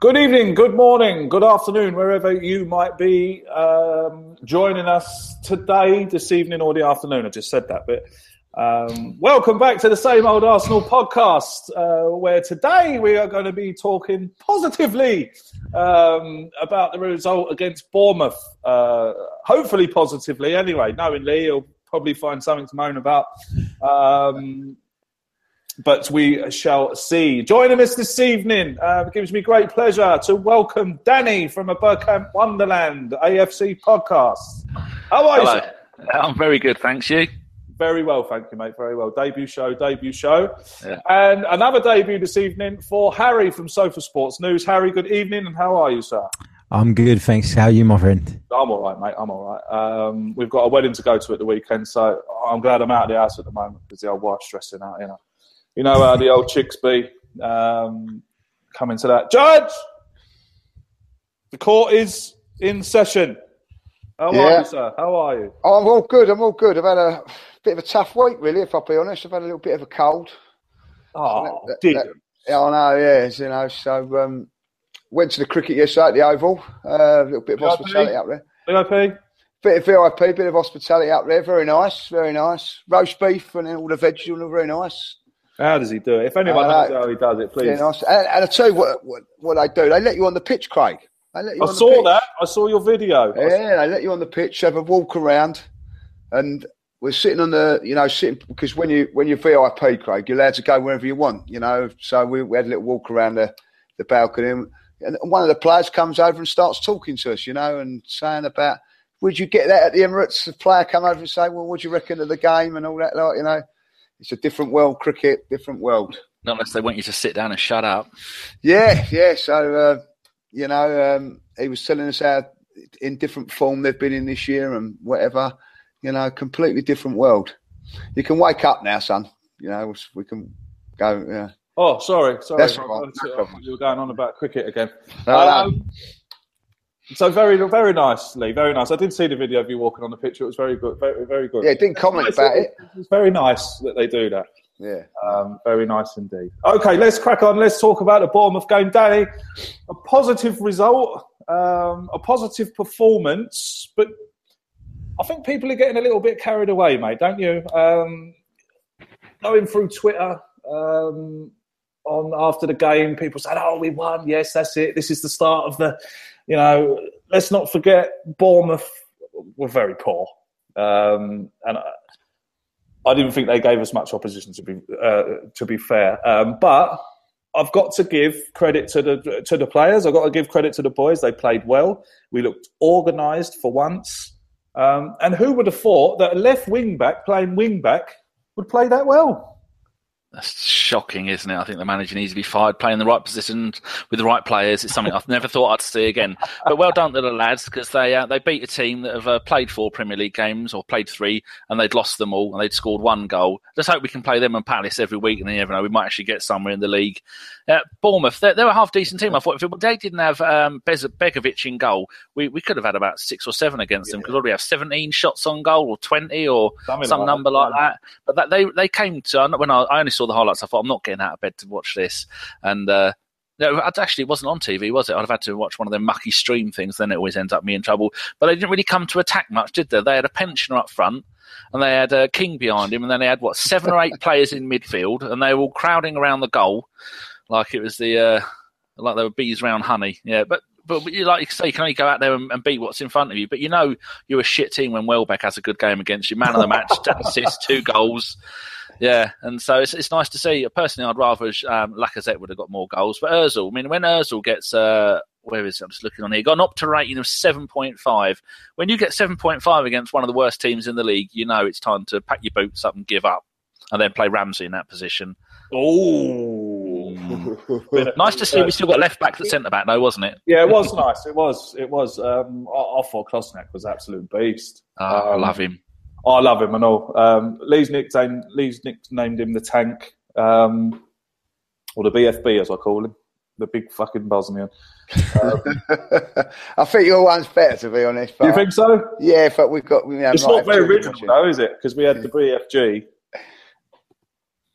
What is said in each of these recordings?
Good evening, good morning, good afternoon, wherever you might be um, joining us today, this evening, or the afternoon. I just said that bit. Um, welcome back to the Same Old Arsenal podcast, uh, where today we are going to be talking positively um, about the result against Bournemouth. Uh, hopefully, positively, anyway, knowing Lee, he'll probably find something to moan about. Um, but we shall see. Joining us this evening, uh, it gives me great pleasure to welcome Danny from a Bergkamp Wonderland AFC podcast. How are Hello. you? I'm very good, thanks. You? Very well, thank you, mate. Very well. Debut show, debut show. Yeah. And another debut this evening for Harry from Sofa Sports News. Harry, good evening, and how are you, sir? I'm good, thanks. How are you, my friend? I'm all right, mate. I'm all right. Um, we've got a wedding to go to at the weekend, so I'm glad I'm out of the house at the moment because the old wife's stressing out, you know. You know how the old chicks be. Um, coming to that. Judge! The court is in session. How are you, sir? How are you? Oh, I'm all good. I'm all good. I've had a bit of a tough week, really, if I'll be honest. I've had a little bit of a cold. Oh, that- did that-? Yeah, I know, yeah, you know. So, um, went to the cricket yesterday at the Oval. Uh, a little bit of VIP? hospitality up there. VIP? Bit of VIP, bit of hospitality up there. Very nice, very nice. Roast beef and all the veggies, all very nice. How does he do it? If anyone I knows know. how he does it, please. Nice. And, and I tell you what, what, what they do, they let you on the pitch, Craig. They let you I on the saw pitch. that. I saw your video. Yeah, they let you on the pitch, have a walk around, and we're sitting on the, you know, sitting because when you when you're VIP, Craig, you're allowed to go wherever you want, you know. So we, we had a little walk around the the balcony, and one of the players comes over and starts talking to us, you know, and saying about, would you get that at the Emirates? The player come over and say, well, what do you reckon of the game and all that, like, you know. It's a different world, cricket, different world. Not unless they want you to sit down and shut up. Yeah, yeah. So uh, you know, um, he was telling us how in different form they've been in this year and whatever. You know, completely different world. You can wake up now, son. You know, we can go. Yeah. Oh, sorry, sorry. That's all right. I thought You were going on about cricket again. No, no. So very, very nicely, Very nice. I did see the video of you walking on the pitch. It was very good. Very, very good. Yeah, didn't comment about it. It's very nice that they do that. Yeah. Um, very nice indeed. Okay, let's crack on. Let's talk about the Bournemouth game, Danny. A positive result, um, a positive performance, but I think people are getting a little bit carried away, mate, don't you? Um, going through Twitter um, on after the game, people said, "Oh, we won. Yes, that's it. This is the start of the." You know, let's not forget Bournemouth were very poor, um, and. I, I didn't think they gave us much opposition to be uh, to be fair, um, but I've got to give credit to the to the players. I've got to give credit to the boys. They played well. We looked organised for once. Um, and who would have thought that a left wing back playing wing back would play that well? That's shocking, isn't it? I think the manager needs to be fired. Playing the right positions with the right players. It's something I've never thought I'd see again. But well done to the lads because they uh, they beat a team that have uh, played four Premier League games or played three and they'd lost them all and they'd scored one goal. Let's hope we can play them and Palace every week and then you never know we might actually get somewhere in the league. Uh, Bournemouth, they're, they're, a half decent team. I thought if they didn't have um, Bez- Begovic in goal, we, we could have had about six or seven against yeah. them because we have 17 shots on goal or 20 or Something some like number that. like that. But that, they they came to when I, I only saw the highlights, I thought I'm not getting out of bed to watch this. And uh, no, actually, it wasn't on TV, was it? I'd have had to watch one of them mucky stream things. Then it always ends up me in trouble. But they didn't really come to attack much, did they? They had a pensioner up front, and they had a King behind him, and then they had what seven or eight players in midfield, and they were all crowding around the goal like it was the uh, like they were bees around honey. Yeah, but but like you say, you can only go out there and, and, beat what's in front of you. But you know you're a shit team when Welbeck has a good game against you. Man of the match, assists, two goals. Yeah, and so it's, it's nice to see. Personally, I'd rather um, Lacazette would have got more goals. But Ozil, I mean, when Ozil gets uh, where is it? I'm just looking on here. Got an Opta rating of 7.5. When you get 7.5 against one of the worst teams in the league, you know it's time to pack your boots up and give up, and then play Ramsey in that position. Oh, nice to see we still got left back to centre back, though, wasn't it? Yeah, it was nice. It was. It was. Um, Arthur Kolasinac was absolute beast. Oh, um, I love him. I love him and all. Um, Lee's nicknamed Lee's nicknamed him the Tank, um, or the BFB as I call him, the big fucking Bosnian. Um, I think your one's better, to be honest. you think so? Yeah, but we've got. We it's not very original, though, is it? Because we had the BFG.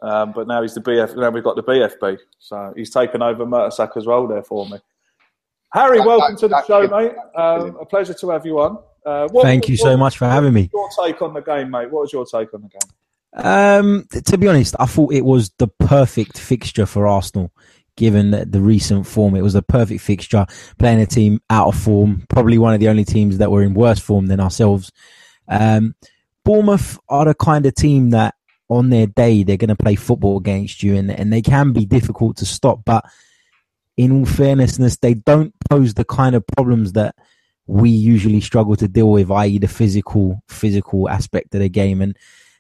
Um, but now he's the BF. Now we've got the BFB, so he's taken over Mertesacker's role there for me. Harry, welcome to the show, mate. Um, a pleasure to have you on. Uh, what, Thank you what, so much for having me. Your take on the game, mate. What was your take on the game? Um, to be honest, I thought it was the perfect fixture for Arsenal, given the recent form. It was a perfect fixture, playing a team out of form, probably one of the only teams that were in worse form than ourselves. Um, Bournemouth are the kind of team that on their day they're going to play football against you and, and they can be difficult to stop but in all fairnessness they don't pose the kind of problems that we usually struggle to deal with i.e. the physical physical aspect of the game and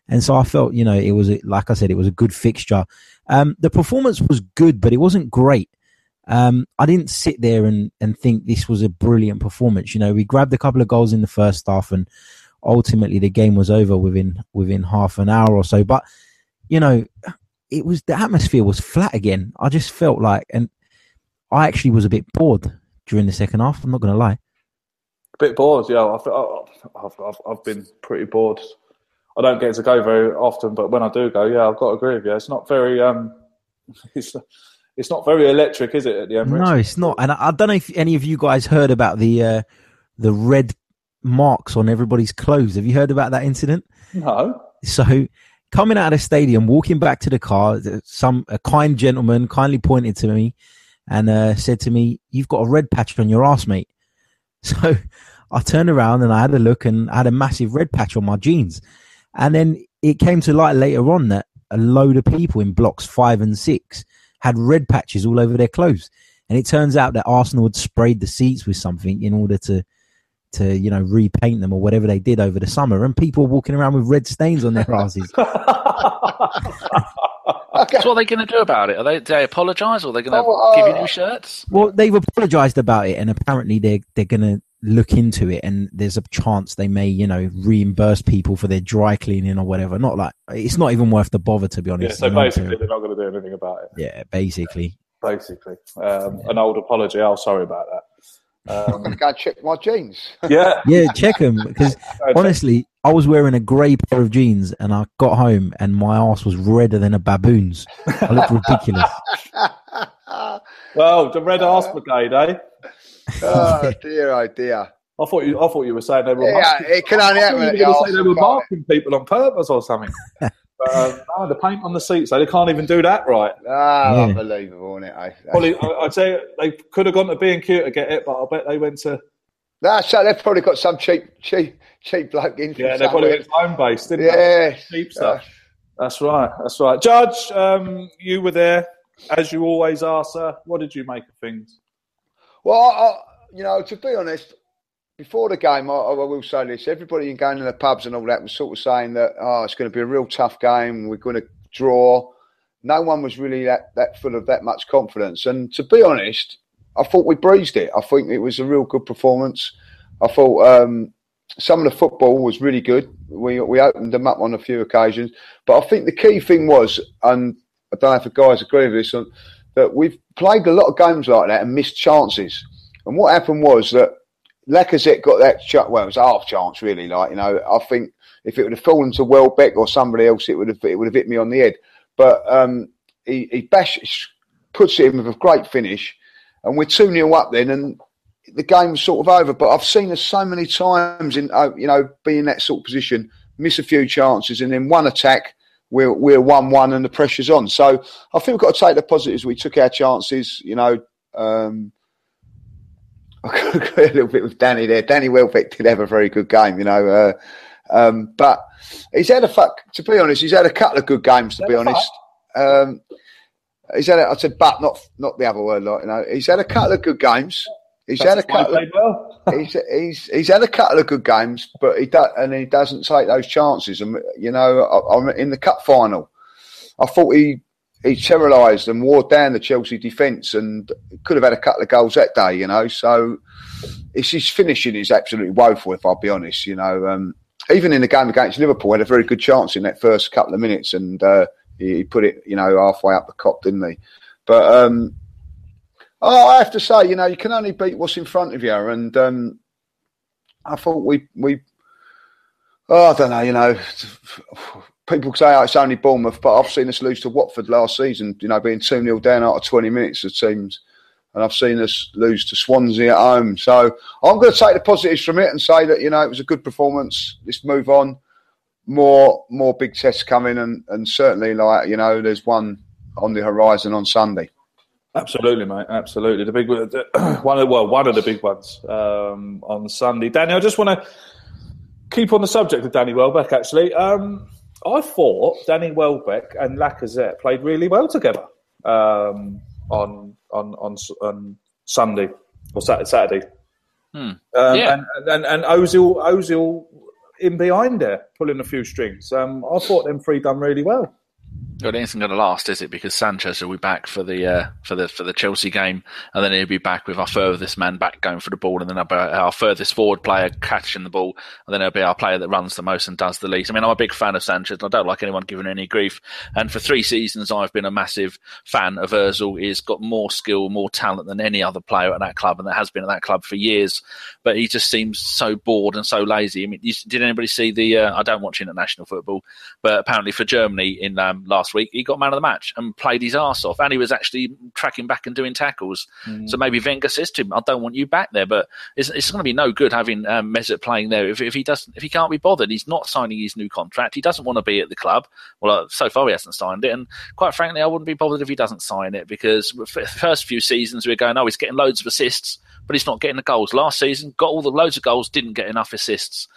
and so I felt you know it was a, like I said it was a good fixture um, the performance was good but it wasn't great um, I didn't sit there and, and think this was a brilliant performance. You know, we grabbed a couple of goals in the first half and ultimately the game was over within within half an hour or so. But you know, it was the atmosphere was flat again. I just felt like, and I actually was a bit bored during the second half. I'm not going to lie. Bit bored, yeah. I've, I've, I've, I've been pretty bored. I don't get to go very often, but when I do go, yeah, I've got to agree with you. It's not very, um, it's, it's not very electric, is it? At the Emirates? No, it's not. And I, I don't know if any of you guys heard about the uh, the red marks on everybody's clothes. Have you heard about that incident? No. So coming out of the stadium, walking back to the car, some a kind gentleman kindly pointed to me and uh, said to me, "You've got a red patch on your ass, mate." So I turned around and I had a look, and I had a massive red patch on my jeans. And then it came to light later on that a load of people in blocks five and six had red patches all over their clothes. And it turns out that Arsenal had sprayed the seats with something in order to to you know repaint them or whatever they did over the summer, and people were walking around with red stains on their asses. okay. So what are they going to do about it? Are they, they apologise or are they going to oh, uh, give you new shirts? Well, they've apologised about it, and apparently they're they're going to look into it, and there's a chance they may you know reimburse people for their dry cleaning or whatever. Not like it's not even worth the bother to be honest. Yeah, so basically, they're not going to do anything about it. Yeah, basically. Basically, um, yeah. an old apology. Oh, sorry about that. Um, I'm going to go check my jeans. Yeah, yeah, check them because honestly, I was wearing a grey pair of jeans and I got home and my ass was redder than a baboon's. I looked ridiculous. well, the red ass brigade, eh? Oh dear, oh dear. I thought you. I thought you were saying they were. Yeah, it can only happen. You were say they were marking people on purpose or something. But, um, no, the paint on the seats, so they can't even do that right. Ah, yeah. unbelievable, isn't it? I, Probably, I'd say they could have gone to B and Q to get it, but I bet they went to. Nah, so they've probably got some cheap, cheap, cheap bloke in. Yeah, they probably went home based, didn't yeah. they? Cheap stuff. Uh, that's right. That's right. Judge, um, you were there as you always are, sir. What did you make of things? Well, I, you know, to be honest, before the game, I, I, will say this: everybody in going to the pubs and all that was sort of saying that oh, it's going to be a real tough game. We're going to draw. no one was really that, that full of that much confidence. And to be honest, I thought we breezed it. I think it was a real good performance. I thought um, some of the football was really good. We we opened them up on a few occasions, but I think the key thing was, and I don't know if the guys agree with this, that we've played a lot of games like that and missed chances. And what happened was that Lacazette got that shot. Well, it was a half chance, really. Like you know, I think if it would have fallen to Welbeck or somebody else, it would have it would have hit me on the head. But um, he, he bashes, puts it in with a great finish, and we're two 0 up then, and the game's sort of over. But I've seen us so many times in uh, you know be in that sort of position, miss a few chances, and then one attack we're we're one one and the pressure's on. So I think we've got to take the positives. We took our chances, you know. Um, I agree a little bit with Danny there. Danny Welbeck did have a very good game, you know. Uh, um, but he's had a fuck. To be honest, he's had a couple of good games. To be honest, um, he's had. A, I said, but not not the other word. Like you know, he's had a couple of good games. He's That's had a couple. Of, well. he's, he's he's had a couple of good games, but he does and he doesn't take those chances. And you know, I, in the cup final, I thought he he terrorised and wore down the Chelsea defence and could have had a couple of goals that day. You know, so it's his finishing is absolutely woeful. If I'll be honest, you know. Um, even in the game against Liverpool, had a very good chance in that first couple of minutes, and uh, he, put it, you know, halfway up the Kop, didn't he? But um, oh, I have to say, you know, you can only beat what's in front of you, and um, I thought we we. Oh, I don't know, you know. People say oh, it's only Bournemouth, but I've seen us lose to Watford last season. You know, being two 0 down after twenty minutes, the teams and I've seen us lose to Swansea at home. So I'm going to take the positives from it and say that you know it was a good performance. Let's move on. More more big tests coming, and and certainly like you know there's one on the horizon on Sunday. Absolutely, mate. Absolutely, the big one. Of, well, one of the big ones um, on Sunday. Danny, I just want to keep on the subject of Danny Welbeck. Actually, um, I thought Danny Welbeck and Lacazette played really well together um, on on on, on Sunday or Saturday. Hmm. Um, yeah. and, and and Ozil Ozil in behind there, pulling a few strings. Um, I thought them three done really well. Well, it isn't going to last, is it? Because Sanchez will be back for the uh, for the for the Chelsea game, and then he'll be back with our furthest man back going for the ball, and then our furthest forward player catching the ball, and then it'll be our player that runs the most and does the least. I mean, I'm a big fan of Sanchez. I don't like anyone giving any grief. And for three seasons, I've been a massive fan of Özil. He's got more skill, more talent than any other player at that club, and that has been at that club for years. But he just seems so bored and so lazy. I mean, did anybody see the? Uh, I don't watch international football, but apparently for Germany in um, last week, he got man of the match and played his ass off, and he was actually tracking back and doing tackles. Mm. So maybe Wenger says to him, "I don't want you back there," but it's, it's going to be no good having um, Mesut playing there if, if he doesn't if he can't be bothered. He's not signing his new contract. He doesn't want to be at the club. Well, uh, so far he hasn't signed it, and quite frankly, I wouldn't be bothered if he doesn't sign it because for the first few seasons we are going, "Oh, he's getting loads of assists." but he's not getting the goals. Last season, got all the loads of goals, didn't get enough assists.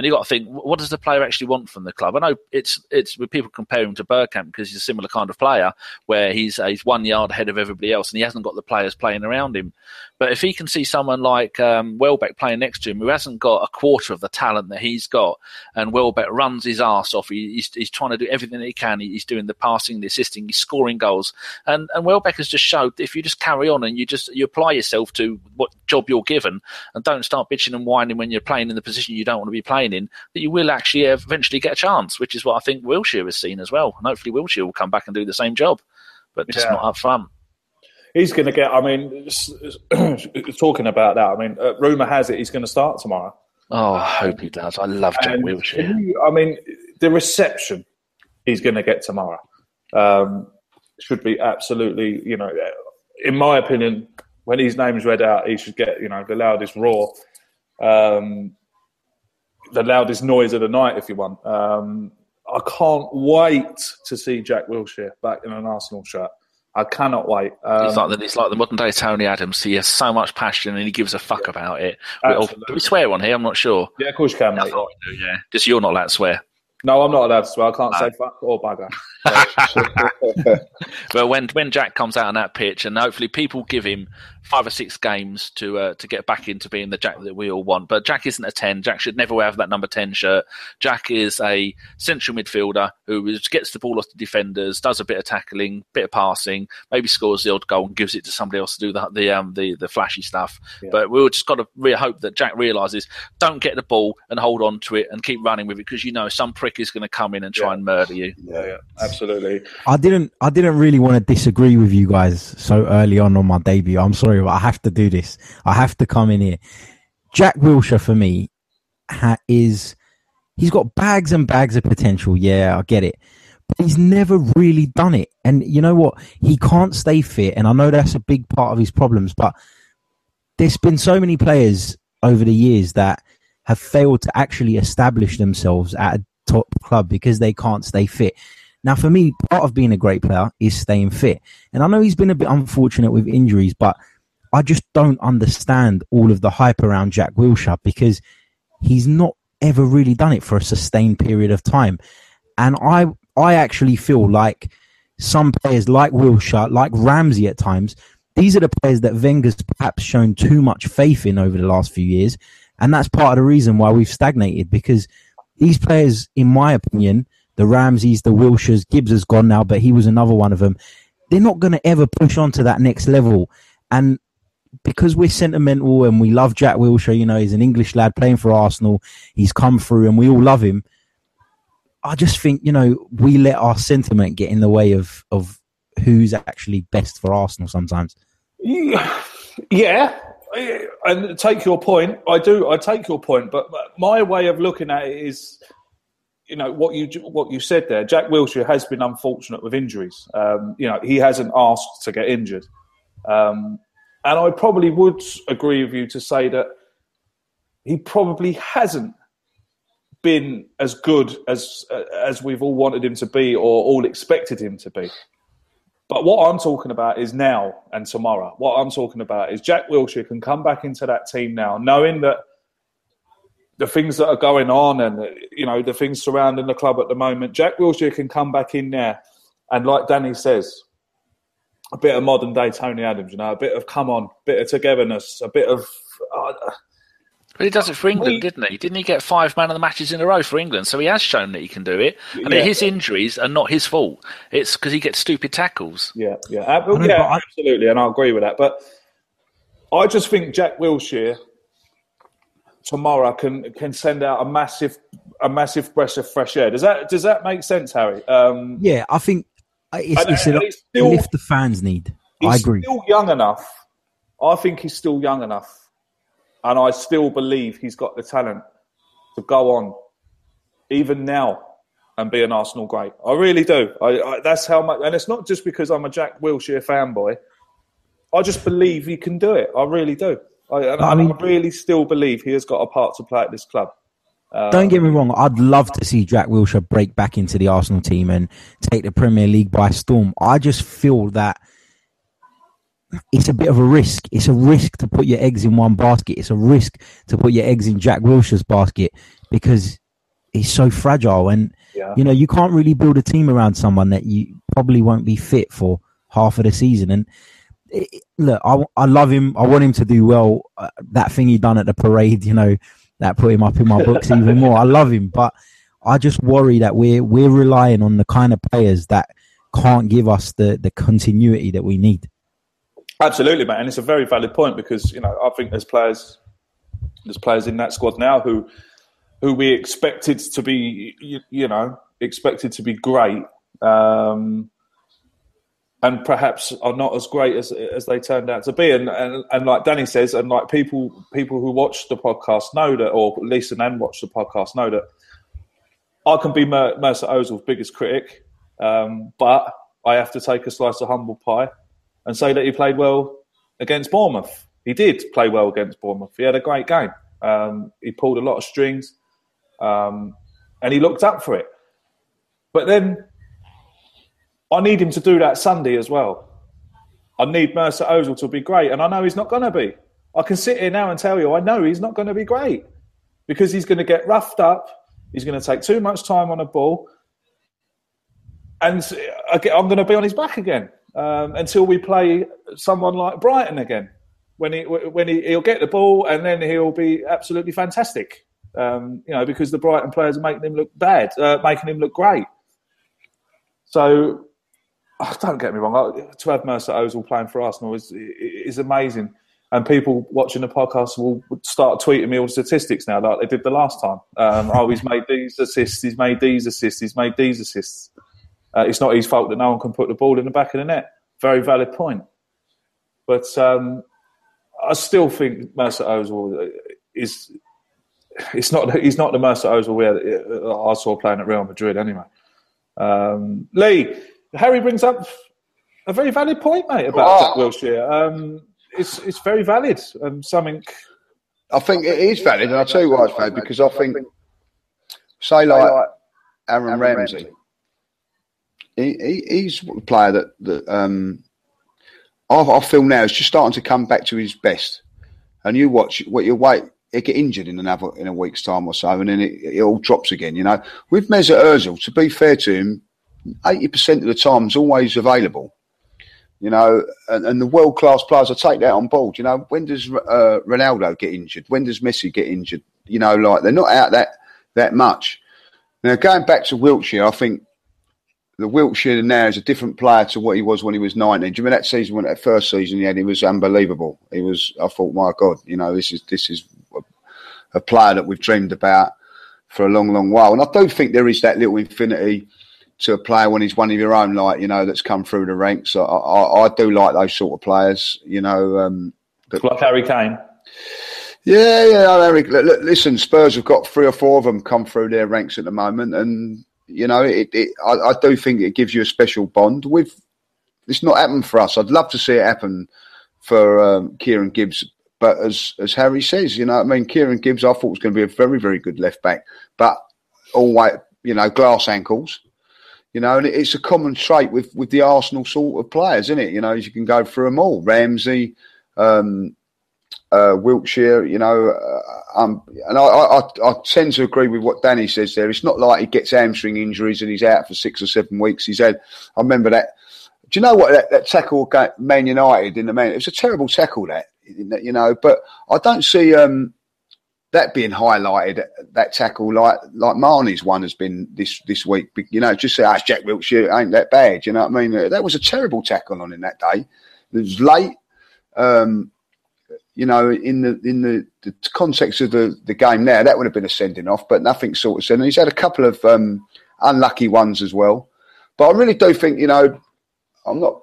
And you got to think, what does the player actually want from the club? I know it's it's with people compare him to Bergkamp because he's a similar kind of player where he's he's one yard ahead of everybody else and he hasn't got the players playing around him. But if he can see someone like um, Welbeck playing next to him who hasn't got a quarter of the talent that he's got, and Welbeck runs his ass off, he, he's, he's trying to do everything that he can. He's doing the passing, the assisting, he's scoring goals, and and Welbeck has just showed if you just carry on and you just you apply yourself to what job you're given, and don't start bitching and whining when you're playing in the position you don't want to be playing in, that you will actually eventually get a chance, which is what I think Wilshere has seen as well. And hopefully Wilshere will come back and do the same job, but just yeah. not up front he's going to get. I mean, talking about that, I mean, uh, rumor has it he's going to start tomorrow. Oh, I hope he does. I love Jack and Wilshere. You, I mean, the reception he's going to get tomorrow um, should be absolutely, you know, in my opinion, when his name's read out, he should get, you know, the loudest roar, um, the loudest noise of the night, if you want. Um, I can't wait to see Jack Wilshere back in an Arsenal shirt. I cannot wait. Um, he's like the he's like the modern day Tony Adams. He has so much passion and he gives a fuck yeah, about it. Do we swear on here? I'm not sure. Yeah, of course you can. Do, yeah, just you're not allowed to swear. No, I'm not allowed to swear. I can't no. say fuck or bugger. well, when when Jack comes out on that pitch, and hopefully people give him five or six games to uh, to get back into being the Jack that we all want. But Jack isn't a ten. Jack should never wear that number ten shirt. Jack is a central midfielder who gets the ball off the defenders, does a bit of tackling, bit of passing, maybe scores the odd goal and gives it to somebody else to do the the um, the, the flashy stuff. Yeah. But we've just got to re- hope that Jack realizes don't get the ball and hold on to it and keep running with it because you know some prick is going to come in and try yeah. and murder you. Yeah, yeah, absolutely. I didn't I didn't really want to disagree with you guys so early on on my debut. I'm sorry, but I have to do this. I have to come in here. Jack Wilshere for me ha- is he's got bags and bags of potential. Yeah, I get it. But he's never really done it. And you know what? He can't stay fit. And I know that's a big part of his problems, but there's been so many players over the years that have failed to actually establish themselves at a top club because they can't stay fit. Now, for me, part of being a great player is staying fit. And I know he's been a bit unfortunate with injuries, but I just don't understand all of the hype around Jack Wilshere because he's not ever really done it for a sustained period of time. And I, I actually feel like some players like Wilshere, like Ramsey at times, these are the players that Wenger's perhaps shown too much faith in over the last few years. And that's part of the reason why we've stagnated because these players, in my opinion, the Ramseys, the Wilsheres, Gibbs has gone now, but he was another one of them. They're not going to ever push on to that next level. And because we're sentimental and we love Jack Wilshere, you know, he's an English lad playing for Arsenal. He's come through and we all love him. I just think, you know, we let our sentiment get in the way of, of who's actually best for Arsenal sometimes. Yeah. And take your point. I do. I take your point. But my way of looking at it is you know what you what you said there. Jack Wilshere has been unfortunate with injuries. Um, you know he hasn't asked to get injured, um, and I probably would agree with you to say that he probably hasn't been as good as as we've all wanted him to be or all expected him to be. But what I'm talking about is now and tomorrow. What I'm talking about is Jack Wilshere can come back into that team now, knowing that the things that are going on and you know the things surrounding the club at the moment. Jack Wilshere can come back in there, and like Danny says, a bit of modern day Tony Adams. You know, a bit of come on, bit of togetherness, a bit of. Uh, but he does it for England, we, didn't he? Didn't he get five man of the matches in a row for England? So he has shown that he can do it. And yeah, his injuries are not his fault. It's because he gets stupid tackles. Yeah, yeah, uh, yeah, absolutely, and I agree with that. But I just think Jack Wilshere tomorrow can can send out a massive a massive breath of fresh air. Does that does that make sense, Harry? Um, yeah, I think it's, and, it's and a still, lift the fans need. I agree. Still young enough. I think he's still young enough, and I still believe he's got the talent to go on, even now, and be an Arsenal great. I really do. I, I, that's how much, and it's not just because I'm a Jack Wilshere fanboy. I just believe he can do it. I really do. I, I, mean, I really still believe he has got a part to play at this club. Um, don't get me wrong. I'd love to see Jack Wilshere break back into the Arsenal team and take the Premier League by storm. I just feel that it's a bit of a risk. It's a risk to put your eggs in one basket. It's a risk to put your eggs in Jack Wilshere's basket because he's so fragile. And, yeah. you know, you can't really build a team around someone that you probably won't be fit for half of the season. And look, I, I love him. I want him to do well. Uh, that thing he done at the parade, you know, that put him up in my books even more. I love him, but I just worry that we're we're relying on the kind of players that can't give us the the continuity that we need. Absolutely, man, and it's a very valid point because you know I think there's players there's players in that squad now who who we expected to be you, you know expected to be great. Um, and perhaps are not as great as as they turned out to be. And, and and like Danny says, and like people people who watch the podcast know that, or listen and watch the podcast know that I can be Mer- Mesut Ozil's biggest critic, um, but I have to take a slice of humble pie and say that he played well against Bournemouth. He did play well against Bournemouth. He had a great game. Um, he pulled a lot of strings, um, and he looked up for it. But then I need him to do that Sunday as well. I need Mesut Ozil to be great, and I know he's not going to be. I can sit here now and tell you I know he's not going to be great because he's going to get roughed up. He's going to take too much time on a ball. and I'm going to be on his back again um, until we play someone like Brighton again. When he when he, he'll get the ball and then he'll be absolutely fantastic. Um, you know, because the Brighton players are making him look bad, uh, making him look great. So, oh, don't get me wrong. To have Mesut Ozil playing for Arsenal is is amazing, and people watching the podcast will start tweeting me all statistics now, like they did the last time. Um, oh, he's made these assists, he's made these assists, he's made these assists. Uh, it's not his fault that no one can put the ball in the back of the net. Very valid point. But um, I still think Mesut Ozil is. It's not. He's not the Mesut Ozil we had, uh, I saw playing at Real Madrid anyway. Um, Lee, Harry brings up a very valid point, mate, about oh. Jack Wilshere. Um, it's it's very valid and something. I think it is valid, and I'll tell you why it's valid because I think, say like Aaron Ramsey, he, he, he's a player that that um, I, I, feel now is just starting to come back to his best. And you watch what you wait, he get injured in another in a week's time or so, and then it, it all drops again. You know, with Mesut Ozil, to be fair to him, eighty percent of the time is always available. You know, and, and the world class players, I take that on board. You know, when does uh, Ronaldo get injured? When does Messi get injured? You know, like they're not out that that much. Now, going back to Wiltshire, I think the Wiltshire now is a different player to what he was when he was 19. Do you remember that season when that first season he had? He was unbelievable. He was. I thought, my God, you know, this is this is a player that we've dreamed about for a long, long while. And I do think there is that little infinity to a player when he's one of your own, like you know, that's come through the ranks. I, I, I do like those sort of players. You know, um, but, like Harry Kane. Yeah, yeah, Eric. Listen, Spurs have got three or four of them come through their ranks at the moment, and you know, it, it, I, I, do think it gives you a special bond. With it's not happened for us. I'd love to see it happen for um, Kieran Gibbs, but as as Harry says, you know, I mean, Kieran Gibbs, I thought was going to be a very very good left back, but all white, you know, glass ankles. You know, and it's a common trait with, with the Arsenal sort of players, isn't it? You know, as you can go through them all. Ramsey, um, uh, Wilshere, you know, uh, um, and I, I, I, tend to agree with what Danny says there. It's not like he gets hamstring injuries and he's out for six or seven weeks. He's had, I remember that. Do you know what that, that tackle Man United in the man? It was a terrible tackle that, you know, but I don't see um, that being highlighted. That tackle, like like Mané's one, has been this this week. You know, just say, "Ah, Jack Wilshere ain't that bad." You know what I mean? That was a terrible tackle on in that day. It was late. Um, you know, in the in the, the context of the, the game now, that would have been a sending off, but nothing sort of sending. He's had a couple of um, unlucky ones as well, but I really do think you know, I'm not.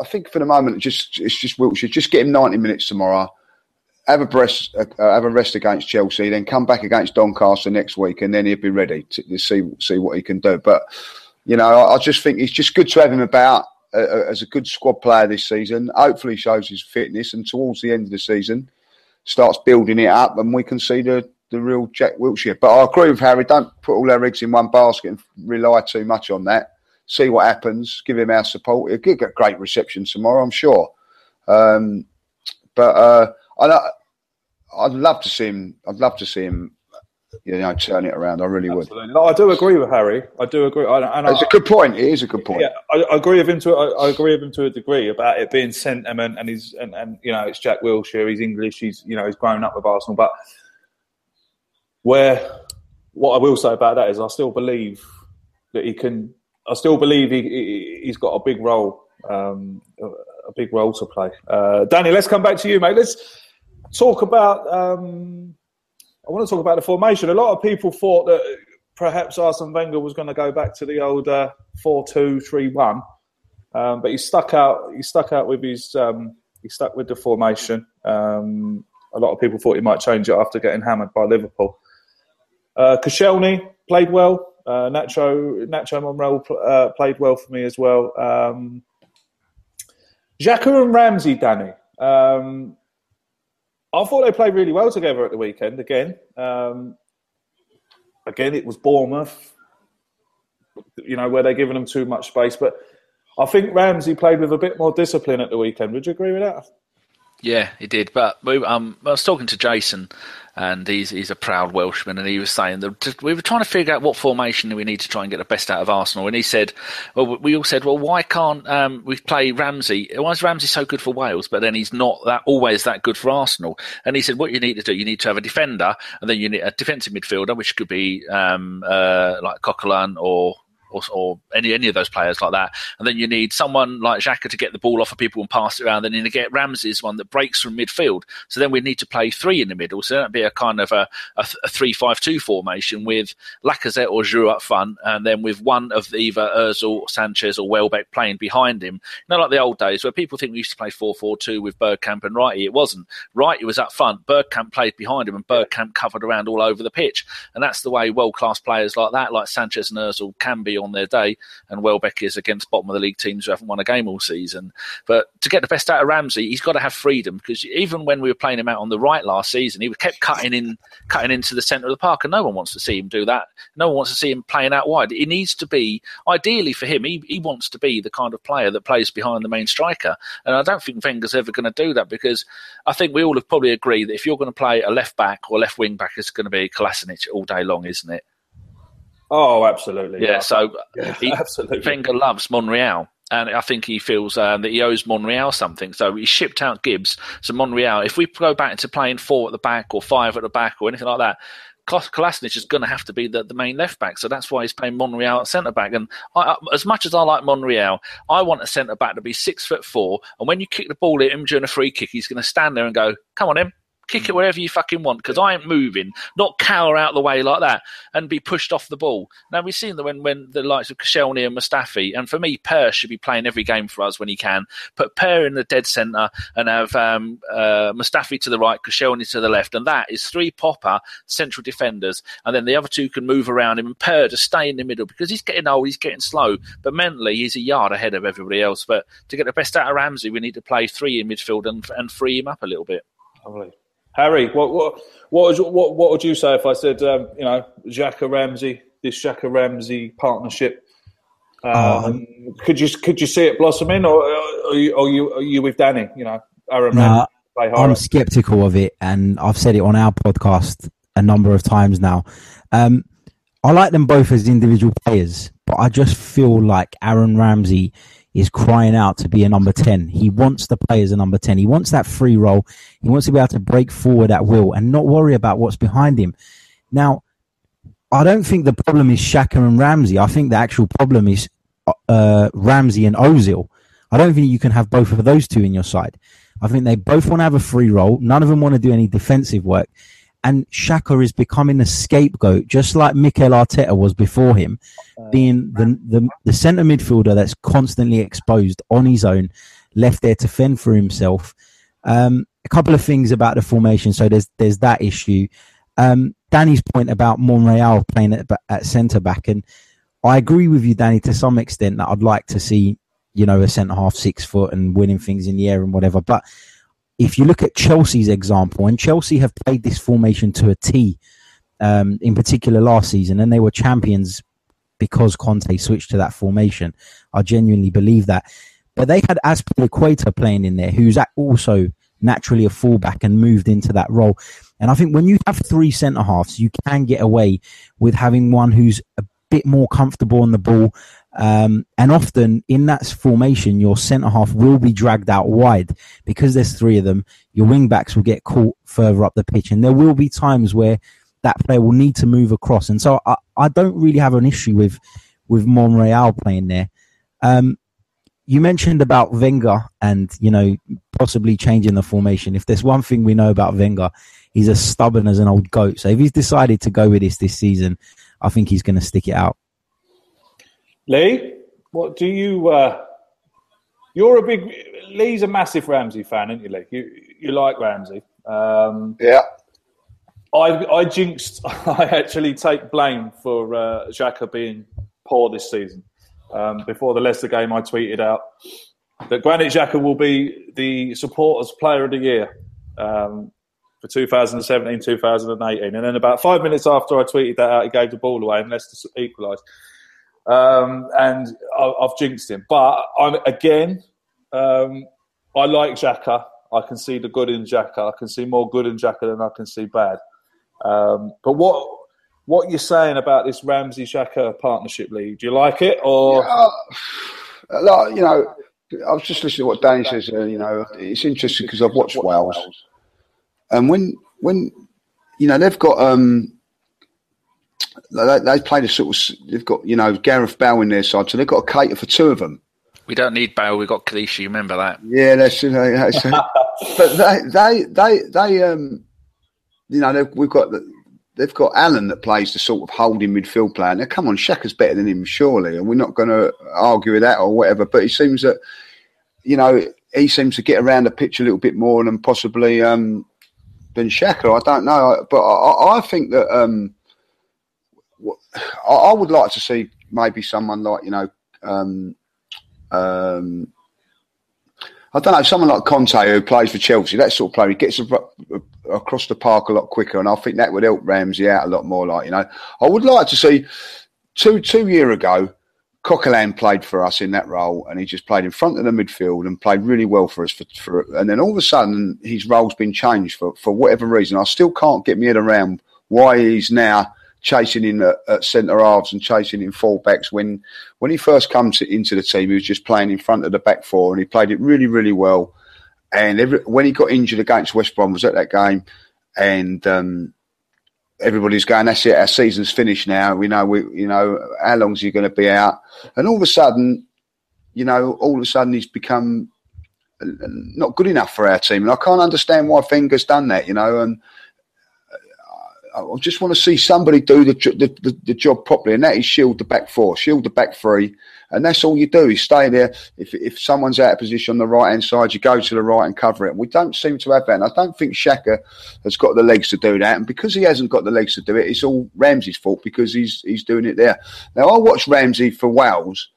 I think for the moment, just it's just Wilshere. Just get him 90 minutes tomorrow. Have a rest, uh, have a rest against Chelsea, then come back against Doncaster next week, and then he'll be ready to, see see what he can do. But you know, I, I just think it's just good to have him about as a good squad player this season. Hopefully, shows his fitness, and towards the end of the season, starts building it up, and we can see the the real Jack Wilshere. But I agree with Harry. Don't put all our eggs in one basket and rely too much on that. See what happens. Give him our support. He'll get great reception tomorrow, I'm sure. Um, but uh, I, I'd love to see him. I'd love to see him you know, turn it around. I really Absolutely. would. No, I do agree with Harry. I do agree. I, and it's I, a good point. It is a good point. Yeah, I, I agree with him to. I, I, agree with him to a degree about it being sentiment and he's and, and you know it's Jack Wilshere. He's English. He's you know he's grown up with Arsenal. But where what I will say about that is I still believe that he can. I still believe he, he has got a big role, um, a big role to play. Uh, Danny, let's come back to you, mate. Let's talk about. Um, I want to talk about the formation. A lot of people thought that perhaps Arsene Wenger was going to go back to the old uh, four-two-three-one, um, but he stuck out. He stuck out with his. Um, he stuck with the formation. Um, a lot of people thought he might change it after getting hammered by Liverpool. Uh, Koscielny played well. Uh, Nacho Nacho Monreal uh, played well for me as well. Um, Xhaka and Ramsey, Danny. Um, I thought they played really well together at the weekend. Again, um, again, it was Bournemouth. You know where they're giving them too much space, but I think Ramsey played with a bit more discipline at the weekend. Would you agree with that? Yeah, he did. But we, um, I was talking to Jason and he's he's a proud Welshman, and he was saying that we were trying to figure out what formation we need to try and get the best out of Arsenal, and he said, well, we all said, well, why can't um, we play Ramsey? Why is Ramsey so good for Wales, but then he's not that always that good for Arsenal? And he said, what you need to do, you need to have a defender, and then you need a defensive midfielder, which could be um, uh, like Coquelin or or, or, any any of those players like that. And then you need someone like Xhaka to get the ball off of people and pass it around. Then you get Ramsey's one that breaks from midfield. So then we need to play three in the middle. So that'd be a kind of a, a, a three-five-two formation with Lacazette or Giroud up front, and then with one of either Özil, Sanchez, or Welbeck playing behind him. You know, like the old days where people think we used to play four-four-two with Bergkamp and Wrighty. It wasn't. Wrighty was up front. Bergkamp played behind him, and Bergkamp covered around all over the pitch. And that's the way world-class players like that, like Sanchez and Özil, can be their day, and Welbeck is against bottom of the league teams who haven't won a game all season. But to get the best out of Ramsey, he's got to have freedom because even when we were playing him out on the right last season, he kept cutting in, cutting into the centre of the park, and no one wants to see him do that. No one wants to see him playing out wide. He needs to be, ideally for him, he, he wants to be the kind of player that plays behind the main striker, and I don't think Wenger's ever going to do that because I think we all have probably agreed that if you're going to play a left back or left wing back, it's going to be Kolasinac all day long, isn't it? Oh, absolutely. Yeah, yeah. so yeah, he, absolutely. Wenger loves Monreal. And I think he feels um, that he owes Monreal something. So he shipped out Gibbs. So Monreal, if we go back to playing four at the back or five at the back or anything like that, Kolasinac is going to have to be the, the main left back. So that's why he's playing Monreal at centre back. And I, as much as I like Monreal, I want a centre back to be six foot four. And when you kick the ball at him during a free kick, he's going to stand there and go, "Come on, him, kick it wherever you fucking want because I ain't moving, not cower out the way like that and be pushed off the ball. Now we've seen that when, when the likes of Koscielny and Mustafi, and for me, Per should be playing every game for us when he can. Put Per in the dead centre and have um, uh, Mustafi to the right, Koscielny to the left, and that is three popper central defenders, and then the other two can move around him and Per to stay in the middle because he's getting old, he's getting slow, but mentally he's a yard ahead of everybody else. But to get the best out of Ramsey, we need to play three in midfield and, and free him up a little bit. Lovely. Harry, what what what would you, what, what would you say if I said um, you know Xhaka Ramsey, this Xhaka Ramsey partnership? Um, um, could you could you see it blossoming, or are you are you, are you with Danny? You know, Aaron nah, I'm skeptical of it, and I've said it on our podcast a number of times now. Um, I like them both as individual players, but I just feel like Aaron Ramsey is crying out to be a number 10. He wants to play as a number 10. He wants that free role. He wants to be able to break forward at will and not worry about what's behind him. Now, I don't think the problem is Xhaka and Ramsey. I think the actual problem is uh, Ramsey and Ozil. I don't think you can have both of those two in your side. I think they both want to have a free role. None of them want to do any defensive work. And Xhaka is becoming a scapegoat, just like Mikel Arteta was before him being the, the, the centre midfielder that's constantly exposed on his own, left there to fend for himself. Um, a couple of things about the formation. So there's there's that issue. Um, Danny's point about Monreal playing at, at centre back, and I agree with you, Danny, to some extent that I'd like to see you know a centre half six foot and winning things in the air and whatever. But if you look at Chelsea's example, and Chelsea have played this formation to a T, um, in particular last season, and they were champions because Conte switched to that formation. I genuinely believe that. But they had Azpilicueta playing in there, who's also naturally a fullback and moved into that role. And I think when you have three centre halves, you can get away with having one who's a bit more comfortable on the ball. Um, and often in that formation, your centre half will be dragged out wide because there's three of them. Your wing backs will get caught further up the pitch, and there will be times where that player will need to move across. And so I, I don't really have an issue with with Monreal playing there. Um, you mentioned about Wenger and you know possibly changing the formation. If there's one thing we know about Wenger, he's as stubborn as an old goat. So if he's decided to go with this this season, I think he's going to stick it out. Lee, what do you? Uh, you're a big Lee's a massive Ramsey fan, aren't you, Lee? You you like Ramsey? Um, yeah. I, I jinxed. I actually take blame for uh, Xhaka being poor this season. Um, before the Leicester game, I tweeted out that Granit Xhaka will be the supporters player of the year um, for 2017 2018. And then about five minutes after I tweeted that out, he gave the ball away and Leicester equalised. Um, and I, have jinxed him. But I'm, again, um, I like Xhaka. I can see the good in Xhaka. I can see more good in Xhaka than I can see bad. Um, but what what you're saying about this Ramsey Xhaka partnership league? Do you like it or? Yeah, uh, you know, I was just listening to what Danny says. Uh, you know, it's interesting because I've watched Wales, and when when you know they've got um they, they played a sort of they've got you know Gareth Bale in their side, so they've got to cater for two of them. We don't need Bale. We've got Kelechi. Remember that? Yeah, that's you know. That's, but they they they they um you know we've got the, they've got Allen that plays the sort of holding midfield player. Now, come on, Xhaka's better than him, surely, and we're not going to argue with that or whatever. But it seems that you know he seems to get around the pitch a little bit more than possibly um, than Xhaka. I don't know, but I, I think that um, I, would like to see maybe someone like you know. Um, um, I don't know, someone like Kanté who plays for Chelsea, that sort of player, he gets across the park a lot quicker, and I think that would help Ramsey out a lot more. Like you know, I would like to see two two year ago, Coquelin played for us in that role, and he just played in front of the midfield and played really well for us. For, for and then all of a sudden, his role's been changed for for whatever reason. I still can't get my head around why he's now chasing in at, at centre halves and chasing in fullbacks. When when he first comes into the team, he was just playing in front of the back four, and he played it really, really well. And every, when he got injured against West Brom, was at that game, and um, everybody's going, "That's it, our season's finished now." We know, we you know, how long's he going to be out? And all of a sudden, you know, all of a sudden he's become uh, not good enough for our team, and I can't understand why Wenger's done that. You know, and I just want to see somebody do the, the, the, the, job properly, and that is shield the back four, shield the back three, and that's all you do. is stay there. If if someone's out of position on the right hand side, you go to the right and cover it. We don't seem to have that, and I don't think Xhaka has got the legs to do that. And because he hasn't got the legs to do it, it's all Ramsey's fault because he's he's doing it there. Now I watched Ramsey for Wales.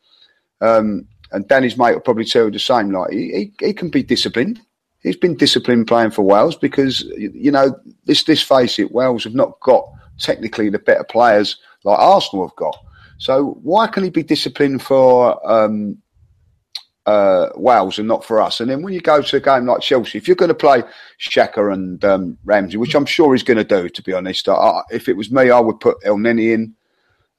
Um, and Danny's mate will probably tell you the same. Like he, he, he can be disciplined he's been disciplined playing for Wales because you know this. This face it, Wales have not got technically the better players like Arsenal have got. So why can he be disciplined for um, uh, Wales and not for us? And then when you go to a game like Chelsea, if you're going to play Xhaka and um, Ramsey, which I'm sure he's going to do, to be honest, I, if it was me, I would put Elneny in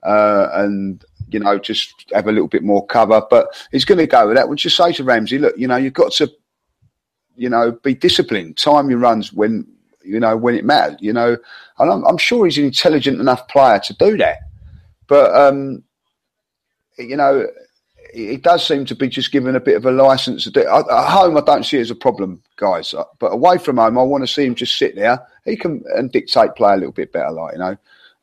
uh, and you know just have a little bit more cover. But he's going to go with that. Would you say to Ramsey, look, you know, you've got to you know, be disciplined. Time your runs when you know when it matters. You know, and I'm, I'm sure he's an intelligent enough player to do that. But um, you know, he does seem to be just given a bit of a license. At home, I don't see it as a problem, guys. But away from home, I want to see him just sit there. He can and dictate play a little bit better, like you know,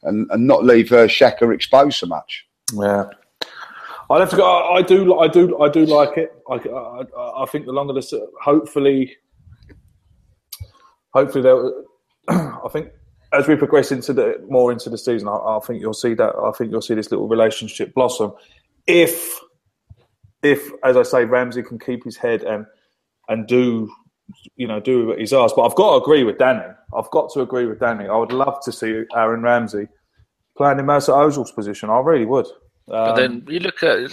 and, and not leave uh, Xhaka exposed so much. Yeah, I have to go. I do. I do. I do like it. I, I, I think the longer this, hopefully, hopefully they'll. I think as we progress into the more into the season, I, I, think you'll see that. I think you'll see this little relationship blossom. If, if as I say, Ramsey can keep his head and and do, you know, do what he's asked. But I've got to agree with Danny. I've got to agree with Danny. I would love to see Aaron Ramsey playing in Mesut Ozil's position. I really would. But then um, you look at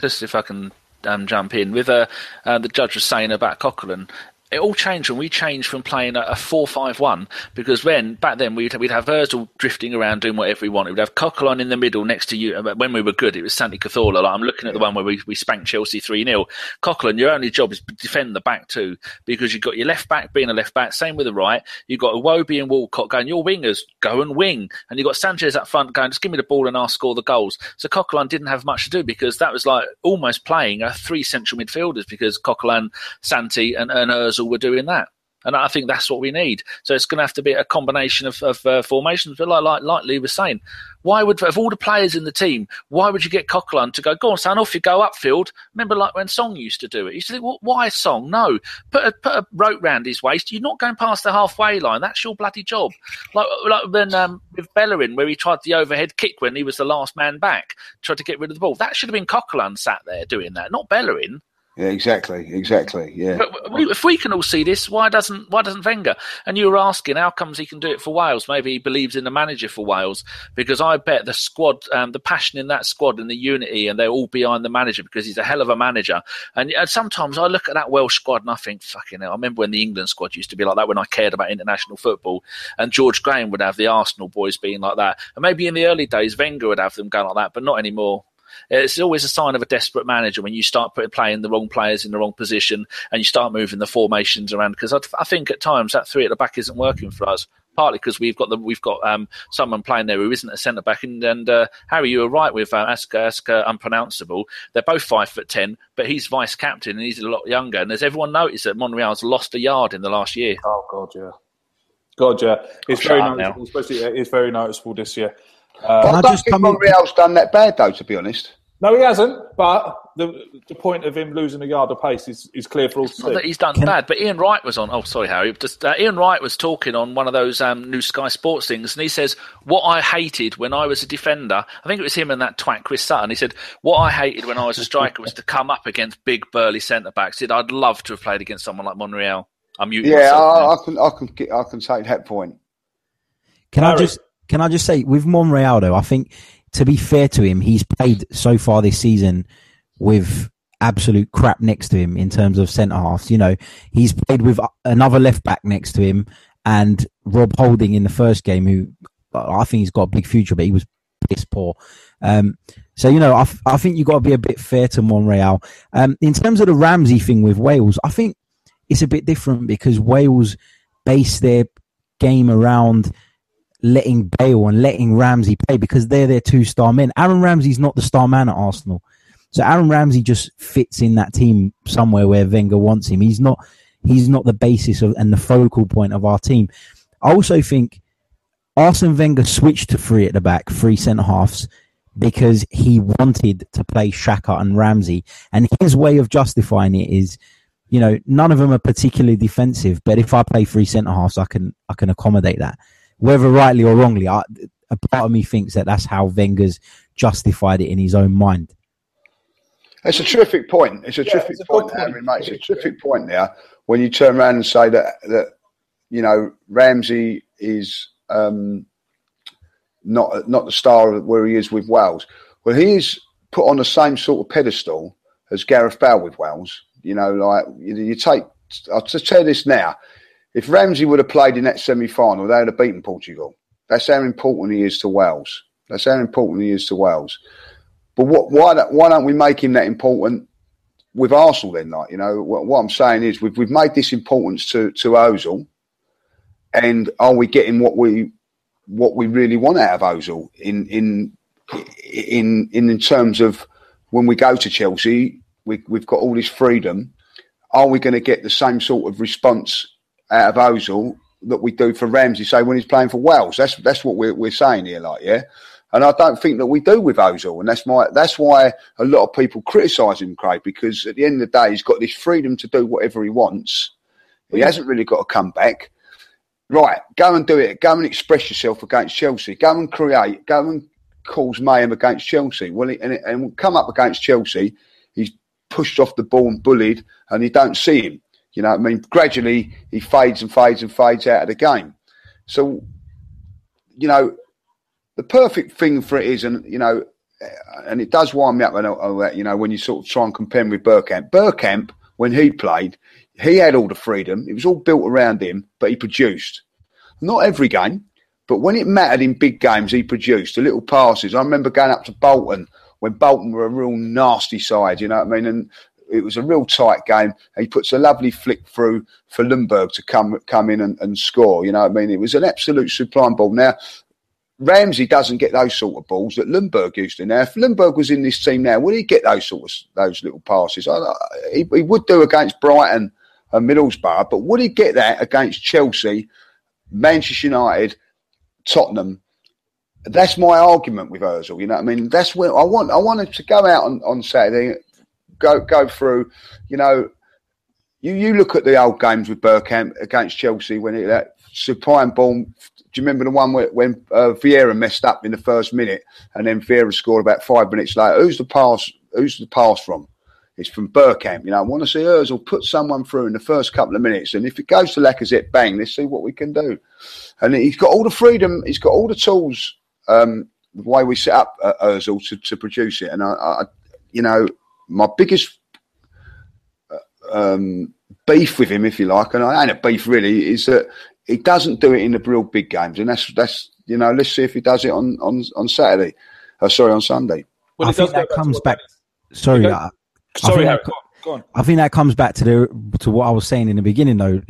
just if I can um, jump in with uh, uh, the judge was saying about Coquelin it all changed when we changed from playing a, 4-5-1 because then back then we'd, we'd have Ozil drifting around doing whatever we wanted. We'd have Coquelin in the middle next to you. Uh, when we were good, it was Santi Cazorla. Like I'm looking at the one where we, we spanked Chelsea 3-0. Coquelin, your only job is to defend the back two because you've got your left back being a left back, same with the right. You've got Iwobi and Walcott going, your wingers, go and wing. And you've got Sanchez up front going, just give me the ball and I'll score the goals. So Coquelin didn't have much to do because that was like almost playing a three central midfielders because Coquelin, Santi and, and Ozil were doing that. And I think that's what we need. So it's going to have to be a combination of, of uh, formations. But like, like, like Lee was saying, why would, of all the players in the team, why would you get Coquelin to go, go on, son, off you go upfield? Remember, like when Song used to do it. He used to think, well, why Song? No. Put a, put a rope round his waist. You're not going past the halfway line. That's your bloody job. Like, like then um, with Bellerin, where he tried the overhead kick when he was the last man back, tried to get rid of the ball. That should have been Coquelin sat there doing that, not Bellerin. Yeah, exactly, exactly. Yeah. But we, if we can all see this, why doesn't why doesn't Wenger? And you were asking, how comes he can do it for Wales? Maybe he believes in the manager for Wales because I bet the squad, um, the passion in that squad and the unity, and they're all behind the manager because he's a hell of a manager. And, and sometimes I look at that Welsh squad and I think, fucking hell. I remember when the England squad used to be like that when I cared about international football, and George Graham would have the Arsenal boys being like that, and maybe in the early days Wenger would have them going like that, but not anymore. It's always a sign of a desperate manager when you start putting playing the wrong players in the wrong position and you start moving the formations around. Because I, I, think at times that three at the back isn't working for us. Partly because we've got the we've got um, someone playing there who isn't a centre back, and, and uh, Harry, you were right with uh, Asker Asker unpronounceable. They're both five foot ten, but he's vice captain and he's a lot younger. And has everyone noticed that Monreal's lost a yard in the last year? Oh God, yeah, God, yeah, it's very noticeable. Especially, it's very noticeable this year. Uh, but I don't think Monreal's done that bad, though, to be honest. No, he hasn't. But the the point of him losing a yard of pace is, is clear for all to see. Not that he's done Can... bad, but Ian Wright was on. Oh, sorry, Harry. Just uh, Ian Wright was talking on one of those um, new Sky Sports things, and he says what I hated when I was a defender. I think it was him and that twat Chris Sutton. He said what I hated when I was a striker was to come up against big burly centre backs. Said I'd love to have played against someone like Monreal. I'm muting yeah, I, I, can I can get, I can take that point. Can Harry. I just can I just say with Monreal though, I think to be fair to him, he's played so far this season with absolute crap next to him in terms of centre halves. You know, he's played with another left back next to him and Rob Holding in the first game, who I think he's got a big future, but he was piss poor. Um, so, you know, I, I think you've got to be a bit fair to Monreal. Um, in terms of the Ramsey thing with Wales, I think it's a bit different because Wales base their game around letting Bale and letting Ramsey play because they're their two star men. Aaron Ramsey's not the star man at Arsenal. So Aaron Ramsey just fits in that team somewhere where Wenger wants him. He's not he's not the basis of and the focal point of our team. I also think Arsene Wenger switched to three at the back, three centre halves, because he wanted to play Xhaka and Ramsey. And his way of justifying it is, you know, none of them are particularly defensive, but if I play three centre halves, I can I can accommodate that whether rightly or wrongly, I, a part of me thinks that that's how Wenger's justified it in his own mind. It's a terrific point. It's a yeah, terrific it's a point, Henry, mate. It's a terrific point there when you turn around and say that that you know Ramsey is um, not not the star where he is with Wales. Well, he is put on the same sort of pedestal as Gareth Bale with Wales. You know, like you, you take. I'll just tell you this now. If Ramsey would have played in that semi final, they would have beaten Portugal. That's how important he is to Wales. That's how important he is to Wales. But what, why, why don't we make him that important with Arsenal then? Like, you know, what, what I'm saying is we've, we've made this importance to, to Ozil. And are we getting what we what we really want out of Ozil in in in in, in terms of when we go to Chelsea, we, we've got all this freedom. Are we going to get the same sort of response out of Ozil that we do for Ramsey, say when he's playing for Wales. That's that's what we're we're saying here, like yeah. And I don't think that we do with Ozil, and that's my that's why a lot of people criticise him, Craig, because at the end of the day, he's got this freedom to do whatever he wants. He hasn't really got to come back. Right, go and do it. Go and express yourself against Chelsea. Go and create. Go and cause mayhem against Chelsea. Well, and, and come up against Chelsea, he's pushed off the ball and bullied, and you don't see him. You know, I mean, gradually he fades and fades and fades out of the game. So, you know, the perfect thing for it is, and you know, and it does wind me up. You know, when you sort of try and compare him with Bergkamp. Bergkamp, when he played, he had all the freedom. It was all built around him, but he produced. Not every game, but when it mattered in big games, he produced the little passes. I remember going up to Bolton when Bolton were a real nasty side, you know what I mean? And it was a real tight game. He puts a lovely flick through for Ljungberg to come come in and, and score. You know I mean? It was an absolute sublime ball. Now, Ramsey doesn't get those sort of balls that Ljungberg used to. Now, if Ljungberg was in this team now, would he get those sort of those little passes? I, he, he would do against Brighton and Middlesbrough, but would he get that against Chelsea, Manchester United, Tottenham? That's my argument with Özil. You know, I mean, that's where I want. I wanted to go out on, on Saturday go go through. You know, you you look at the old games with Bergkamp against Chelsea when it that supine ball. Do you remember the one where, when uh, Vieira messed up in the first minute and then Vieira scored about five minutes later? Who's the pass? Who's the pass from? It's from Bergkamp. You know, I want to see Ozil put someone through in the first couple of minutes, and if it goes to Lacazette, bang, let's see what we can do. And he's got all the freedom. He's got all the tools. Um, the way we set up uh, Ozil to, to produce it, and I, I, you know, my biggest uh, um, beef with him, if you like, and I ain't a beef really, is that he doesn't do it in the real big games, and that's that's you know, let's see if he does it on on on Saturday. Uh, sorry, on Sunday. Well, I think that comes back. Sorry, I, sorry, I Harry, go on, go on. I think that comes back to the to what I was saying in the beginning, though.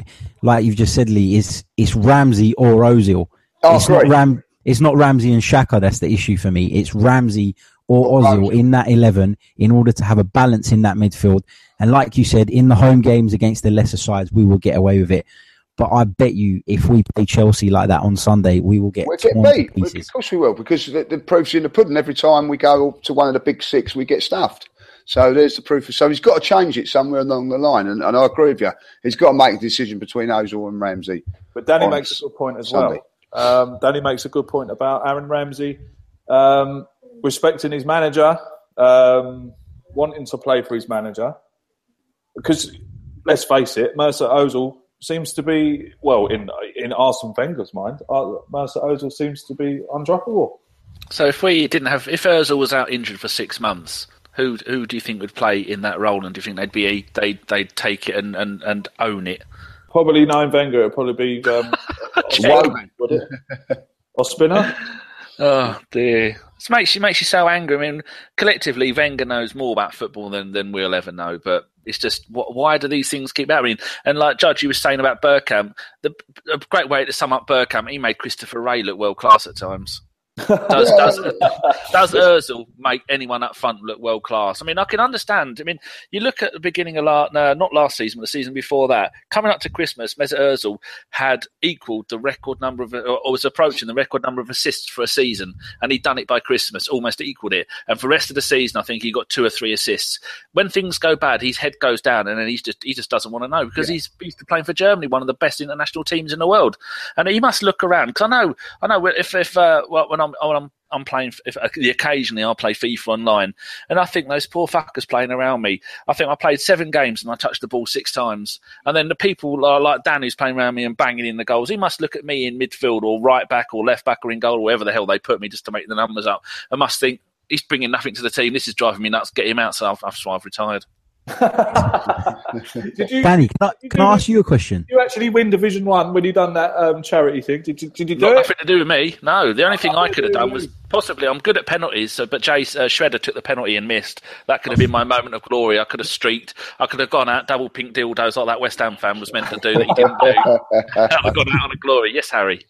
Like you've just said, Lee, it's it's Ramsey or Ozil. Oh, it's great. not Ram. It's not Ramsey and Xhaka that's the issue for me. It's Ramsey or Ozil in that eleven in order to have a balance in that midfield. And like you said, in the home games against the lesser sides, we will get away with it. But I bet you, if we play Chelsea like that on Sunday, we will get We'll get torn to beat. pieces. Of course we will, because the, the proof's in the pudding. Every time we go to one of the big six, we get stuffed. So there's the proof. So he's got to change it somewhere along the line. And, and I agree with you. He's got to make a decision between Ozil and Ramsey. But Danny makes a good point as Sunday. well. Um, Danny makes a good point about Aaron Ramsey um, respecting his manager, um, wanting to play for his manager. Because let's face it, Mesut Ozil seems to be well in in Arsene Wenger's mind. uh, Mesut Ozil seems to be undroppable. So if we didn't have, if Ozil was out injured for six months, who who do you think would play in that role, and do you think they'd be they they'd take it and, and, and own it? Probably nine Wenger, it'd probably be um, Wogan. would it? Or Spinner. Oh dear, it makes you makes you so angry. I mean, collectively, Wenger knows more about football than, than we'll ever know. But it's just wh- why do these things keep happening? And like Judge, you were saying about Bergkamp, the a great way to sum up Bergkamp, he made Christopher Wreh look world class at times. Does does does Özil make anyone up front look world class? I mean, I can understand. I mean, you look at the beginning of last, no, not last season, but the season before that. Coming up to Christmas, Mesut Özil had equalled the record number of, or was approaching the record number of assists for a season, and he'd done it by Christmas, almost equalled it. And for the rest of the season, I think he got two or three assists. When things go bad, his head goes down, and then he's just he just doesn't want to know because he's he's playing for Germany, one of the best international teams in the world, and he must look around because I know I know if if uh, well, when I'm when oh, I'm I'm playing. If uh, occasionally I'll play FIFA online, and I think those poor fuckers playing around me. I think I played seven games and I touched the ball six times, and then the people like Dan who's playing around me and banging in the goals. He must look at me in midfield or right back or left back or in goal or wherever the hell they put me just to make the numbers up. I must think he's bringing nothing to the team. This is driving me nuts. Get him out. So I've, so I've retired. Did you, Danny, can I, you can I ask you a question? you actually win Division One when you done that um, charity thing? Did you, did you do Got it? nothing to do with me. No, the only thing I could have done was possibly I'm good at penalties. So, but Jay uh, Shredder took the penalty and missed. That could have been my moment of glory. I could have streaked. I could have gone out double pink dildos like that West Ham fan was meant to do that he didn't do. I've gone out on a glory. Yes, Harry.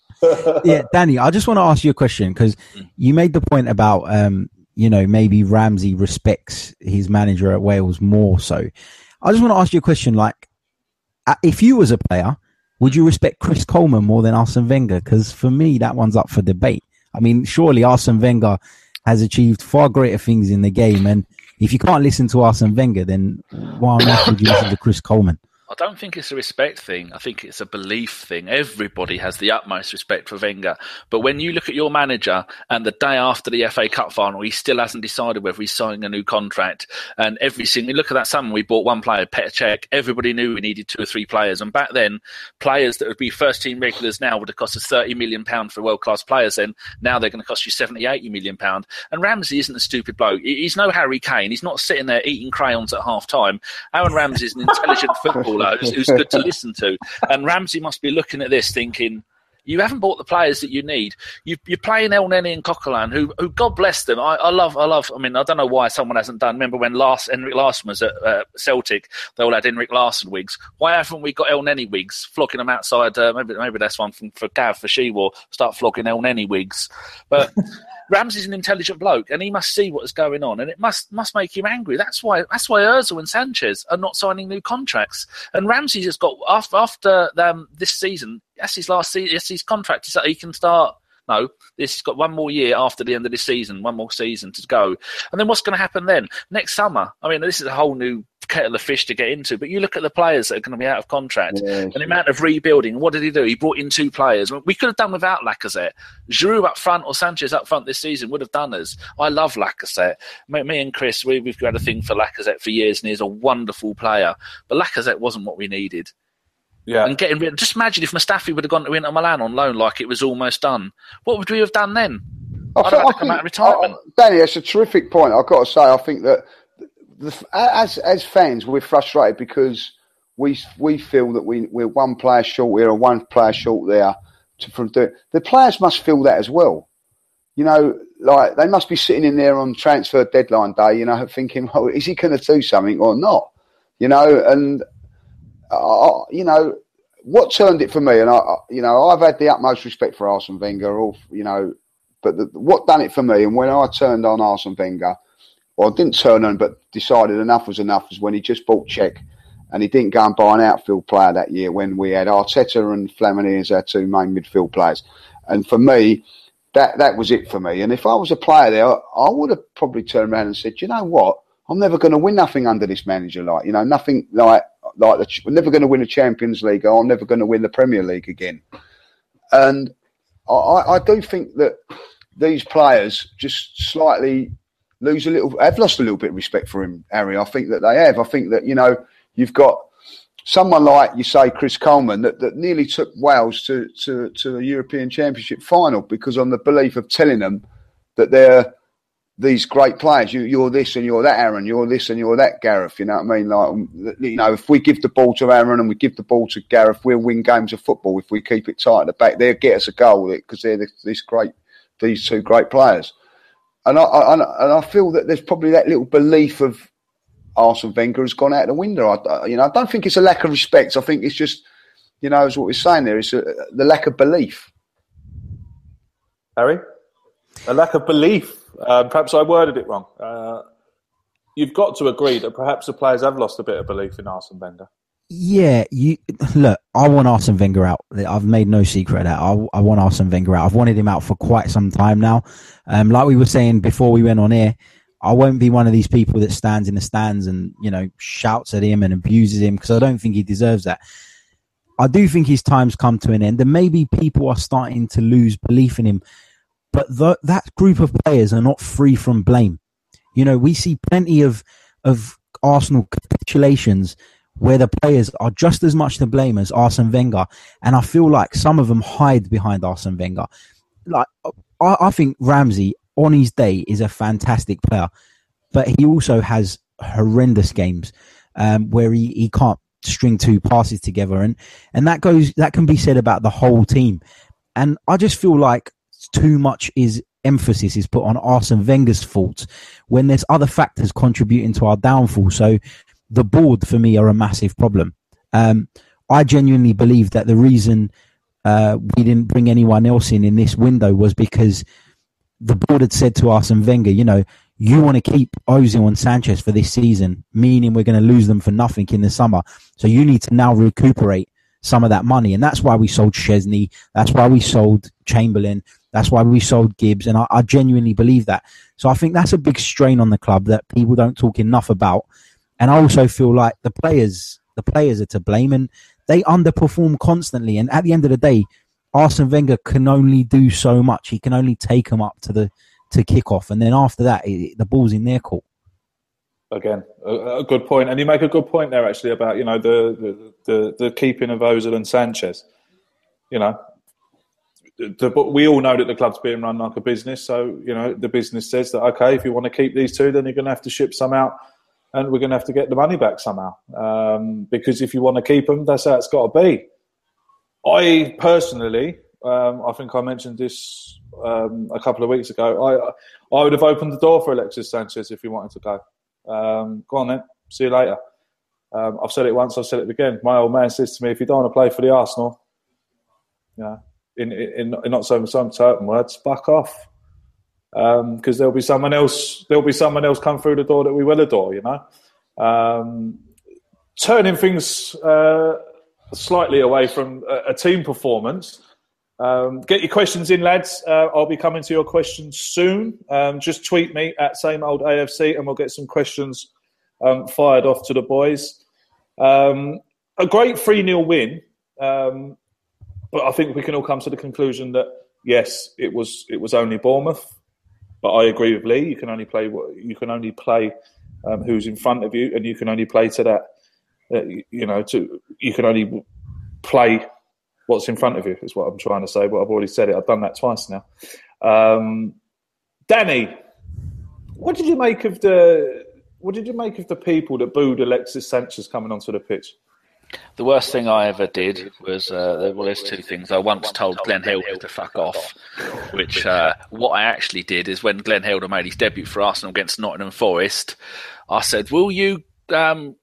yeah, Danny, I just want to ask you a question because you made the point about, um, you know, maybe Ramsey respects his manager at Wales more so. I just want to ask you a question like, uh, if you was a player, would you respect Chris Coleman more than Arsene Wenger? Because for me, that one's up for debate. I mean, surely Arsene Wenger has achieved far greater things in the game. And if you can't listen to Arsene Wenger, then why on earth would you listen to Chris Coleman? I don't think it's a respect thing. I think it's a belief thing. Everybody has the utmost respect for Wenger. But when you look at your manager and the day after the FA Cup final, he still hasn't decided whether he's signing a new contract. And every single look at that summer, we bought one player, Petr Cech. Everybody knew we needed two or three players. And back then, players that would be first team regulars now would have cost us 30 million pounds for world class players. Then now they're going to cost you 70, 80 million pounds. And Ramsey isn't a stupid bloke. He's no Harry Kane. He's not sitting there eating crayons at half time. Aaron Ramsey is an intelligent footballer who's, was good to listen to. And Ramsey must be looking at this thinking, you haven't bought the players that you need. You, you're playing Elneny and Coquelin, who, who God bless them. I, I love, I love. I mean, I don't know why someone hasn't done. Remember when last Henrik Larsson was at uh, Celtic? They all had Henrik Larsson wigs. Why haven't we got Elneny wigs? Flogging them outside. Uh, maybe, maybe that's one from, for Gav for She War. Start flogging Elneny wigs. But Ramsey's an intelligent bloke, and he must see what is going on, and it must must make him angry. That's why that's why Özil and Sanchez are not signing new contracts, and Ramsey has got after after um, this season. That's his last season. His contract. So he can start. No, this has got one more year after the end of this season, one more season to go. And then what's going to happen then? Next summer, I mean, this is a whole new kettle of fish to get into. But you look at the players that are going to be out of contract yeah, and the amount of rebuilding. What did he do? He brought in two players. We could have done without Lacazette. Giroud up front or Sanchez up front this season would have done us. I love Lacazette. Me, me and Chris, we, we've had a thing for Lacazette for years, and he's a wonderful player. But Lacazette wasn't what we needed. Yeah. And getting rid. Just imagine if Mustafi would have gone to Inter Milan on loan like it was almost done. What would we have done then? I, I, I come out of retirement. Uh, Danny, it's a terrific point. I've got to say, I think that the, as as fans, we're frustrated because we we feel that we we're one player short here and one player short there. To, from doing the players must feel that as well. You know, like they must be sitting in there on transfer deadline day. You know, thinking, "Oh, is he going to do something or not?" You know, and uh, you know, what turned it for me, and I, you know, I've had the utmost respect for Arsene Wenger, all you know, but the, what done it for me, and when I turned on Arsene Wenger, or didn't turn on, but decided enough was enough, was when he just bought Cech and he didn't go and buy an outfield player that year when we had Arteta and Flamini as our two main midfield players, and for me. That, that was it for me. And if I was a player there, I would have probably turned around and said, you know what? I'm never going to win nothing under this manager. Like, you know, nothing like like the, we're never going to win a Champions League. Or I'm never going to win the Premier League again. And I, I do think that these players just slightly lose a little. Have lost a little bit of respect for him, Harry. I think that they have. I think that you know you've got someone like you say Chris Coleman that, that nearly took Wales to, to, to a European Championship final because on the belief of telling them that they're these great players. You, you're this and you're that, Aaron. You're this and you're that, Gareth. You know what I mean? Like, um, you know, if we give the ball to Aaron and we give the ball to Gareth, we'll win games of football. If we keep it tight at the back, they'll get us a goal because they're this, great, these two great players. And I, I, and I feel that there's probably that little belief of Arsene Wenger has gone out the window. I, you know, I don't think it's a lack of respect. I think it's just, you know, as what we're saying there, it's a, the lack of belief. Harry, a lack of belief um, perhaps I worded it wrong. Uh, you've got to agree that perhaps the players have lost a bit of belief in Arsene Wenger. Yeah, you look. I want Arsene Wenger out. I've made no secret of that. I, I want Arsene Wenger out. I've wanted him out for quite some time now. Um, like we were saying before we went on air, I won't be one of these people that stands in the stands and you know shouts at him and abuses him because I don't think he deserves that. I do think his time's come to an end, and maybe people are starting to lose belief in him but the, that group of players are not free from blame. You know, we see plenty of of Arsenal capitulations where the players are just as much to blame as Arsene Wenger, and I feel like some of them hide behind Arsene Wenger. Like I, I think Ramsey on his day is a fantastic player, but he also has horrendous games um, where he, he can't string two passes together, and and that goes that can be said about the whole team. And I just feel like too much is emphasis is put on Arsene Wenger's fault when there's other factors contributing to our downfall. So the board for me are a massive problem. Um, I genuinely believe that the reason uh, we didn't bring anyone else in in this window was because the board had said to Arsene Wenger, you know, you want to keep Ozil and Sanchez for this season, meaning we're going to lose them for nothing in the summer. So you need to now recuperate some of that money. And that's why we sold Szczesny. That's why we sold Chamberlain. That's why we sold Gibbs, and I, I, genuinely believe that. So I think that's a big strain on the club that people don't talk enough about. And I also feel like the players, the players are to blame, and they underperform constantly. And at the end of the day, Arsene Wenger can only do so much. He can only take them up to the to kick off, and then after that, it, the ball's in their court. Again, a, a, good point, and you make a good point there actually about you know the the, the, the keeping of Ozil and Sanchez. You know, the, we all know that the club's being run like a business. So you know the business says that okay, if you want to keep these two, then you're going to have to ship some out, and we're going to have to get the money back somehow. Um, because if you want to keep them, that's how it's got to be. I personally, um, I think I mentioned this um, a couple of weeks ago. I I would have opened the door for Alexis Sanchez if he wanted to go. Um, go on then, see you later. Um, I've said it once, I've said it again. My old man says to me, if you don't want to play for the Arsenal, yeah in, in, in not so some certain words, fuck off. Because um, there'll be someone else, there'll be someone else come through the door that we will adore. You know, um, turning things uh, slightly away from a, a team performance. Um, get your questions in, lads. Uh, I'll be coming to your questions soon. Um, just tweet me at same old AFC, and we'll get some questions um, fired off to the boys. Um, a great 3 0 win. But I think we can all come to the conclusion that yes, it was it was only Bournemouth. But I agree with Lee. You can only play you can only play um, who's in front of you, and you can only play to that. Uh, you know, to you can only play what's in front of you is what I'm trying to say. But I've already said it. I've done that twice now. Um, Danny, what did you make of the what did you make of the people that booed Alexis Sanchez coming onto the pitch? The worst thing I ever did was uh, well, there's two things. I once told Glenn Helder to fuck off, which uh, what I actually did is when Glenn Helder made his debut for Arsenal against Nottingham Forest, I said, "Will you um,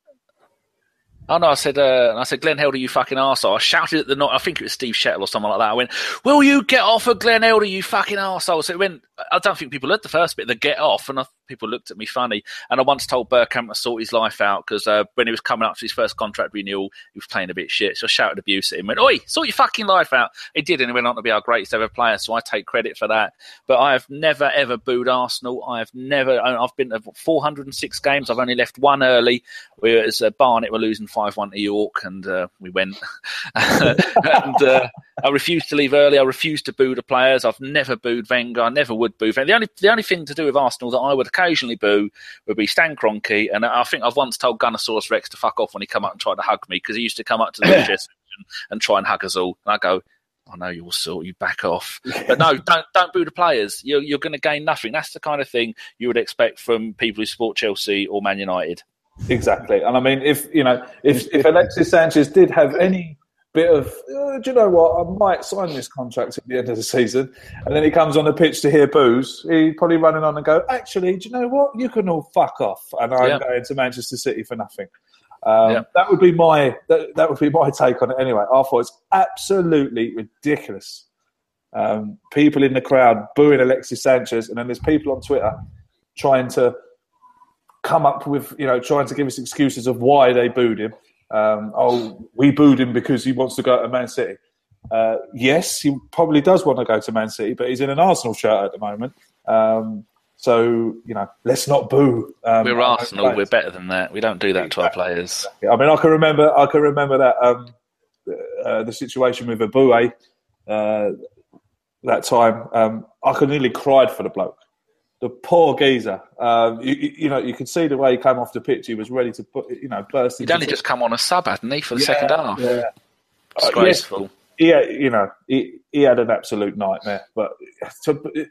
Oh no! I said, uh, I said, Glenn Helder, you fucking arsehole. I shouted at the night. I think it was Steve Chettle or someone like that. I went, "Will you get off of Glenn Helder, you fucking arsehole?" So it went. I don't think people heard the first bit. The get off, and I people looked at me funny. And I once told Bergkamp to sort his life out because uh, when he was coming up to his first contract renewal, he was playing a bit shit. So I shouted abuse at him. Went, "Oi, sort your fucking life out." He did, and he went on to be our greatest ever player. So I take credit for that. But I have never ever booed Arsenal. I have never. I've been to 406 games. I've only left one early. We was uh, Barnet were losing five one to York, and uh, we went. and uh, I refused to leave early. I refused to boo the players. I've never booed Wenger. I never would boo. Wenger. The only the only thing to do with Arsenal that I would occasionally boo would be Stan Kroenke, and I think I've once told Gunnersaurus Rex to fuck off when he come up and tried to hug me because he used to come up to the and, and try and hug us all. And I go, I know you'll sort you back off. But no, don't don't boo the players. You're you're going to gain nothing. That's the kind of thing you would expect from people who support Chelsea or Man United. Exactly, and I mean, if you know, if if Alexis Sanchez did have any bit of, uh, do you know what? I might sign this contract at the end of the season. And then he comes on the pitch to hear boos. He's probably running on and go, actually, do you know what? You can all fuck off. And I'm yeah. going to Manchester City for nothing. Um, yeah. That would be my that, that, would be my take on it. Anyway, I thought it's absolutely ridiculous. Um, people in the crowd booing Alexis Sanchez, and then there's people on Twitter trying to come up with you know trying to give us excuses of why they booed him. Um, oh, we booed him because he wants to go to Man City. Uh, yes, he probably does want to go to Man City, but he's in an Arsenal shirt at the moment. Um, so you know, let's not boo. Um, we're Arsenal. We're better than that. We don't do that exactly. to our players. I mean, I can remember. I can remember that um, uh, the situation with Eboue uh, that time. Um, I could nearly cried for the bloke the poor geezer. Um, you, you, know, you could see the way he came off the pitch. He was ready to put, you know, burst. He'd only just come on a sub, hadn't he, for the yeah, second half? Yeah, disgraceful. Uh, yes, yeah, you know, he, he had an absolute nightmare. But to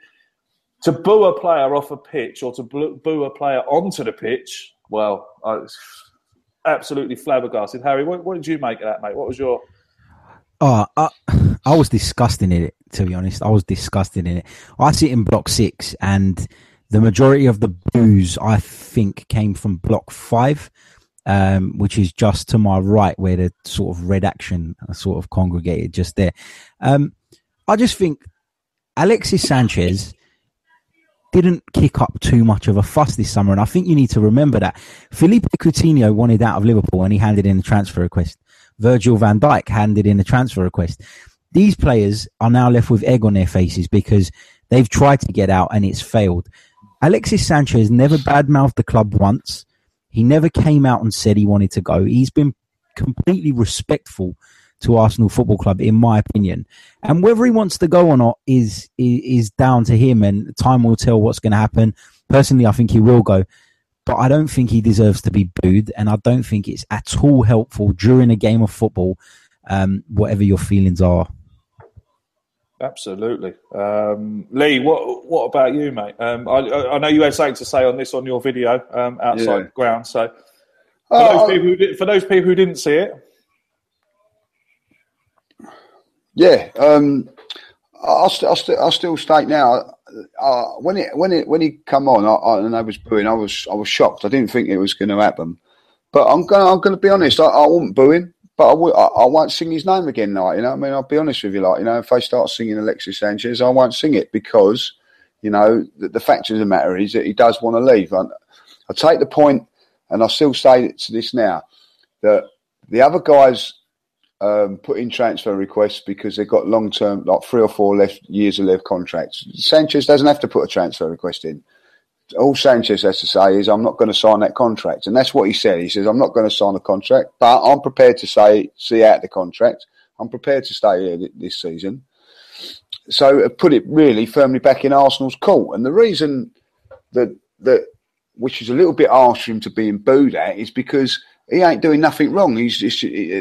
to boo a player off a pitch or to boo a player onto the pitch, well, I was absolutely flabbergasted. Harry, what, what did you make of that, mate? What was your Oh, I, I was disgusting in it. To be honest, I was disgusting in it. I sit in block six, and the majority of the boos I think came from block five, um, which is just to my right, where the sort of red action sort of congregated just there. Um, I just think Alexis Sanchez didn't kick up too much of a fuss this summer, and I think you need to remember that Philippe Coutinho wanted out of Liverpool and he handed in a transfer request. Virgil van Dijk handed in a transfer request. These players are now left with egg on their faces because they've tried to get out and it's failed. Alexis Sanchez never badmouthed the club once. He never came out and said he wanted to go. He's been completely respectful to Arsenal Football Club, in my opinion. And whether he wants to go or not is is, is down to him, and time will tell what's going to happen. Personally, I think he will go but I don't think he deserves to be booed, and I don't think it's at all helpful during a game of football, um, whatever your feelings are. Absolutely, um, Lee. What what about you, mate? Um, I, I, know you had something to say on this on your video um, outside yeah. ground. So, for, uh, those people who did, for those people who didn't see it, yeah, um, I'll, st- I'll, st- I'll still state now uh, when it when it when he come on, I, I, and I was booing. I was I was shocked. I didn't think it was going to happen. But I'm going I'm going to be honest. I, I won't boo him, but I won't sing his name again. Like you know, I mean, I'll be honest with you. Like you know, if they start singing Alexis Sanchez, I won't sing it because you know the, the fact of the matter is that he does want to leave. I, I take the point, and I still say to this now that the other guys um, put in transfer requests because they've got long term, like three or four left years of left contracts. Sanchez doesn't have to put a transfer request in. All Sanchez has to say is, I'm not going to sign that contract. And that's what he said. He says, I'm not going to sign a contract, but I'm prepared to say, see out the contract. I'm prepared to stay here this season. So put it really firmly back in Arsenal's court. And the reason that, that, which is a little bit harsh for him to being booed at, is because he ain't doing nothing wrong. He's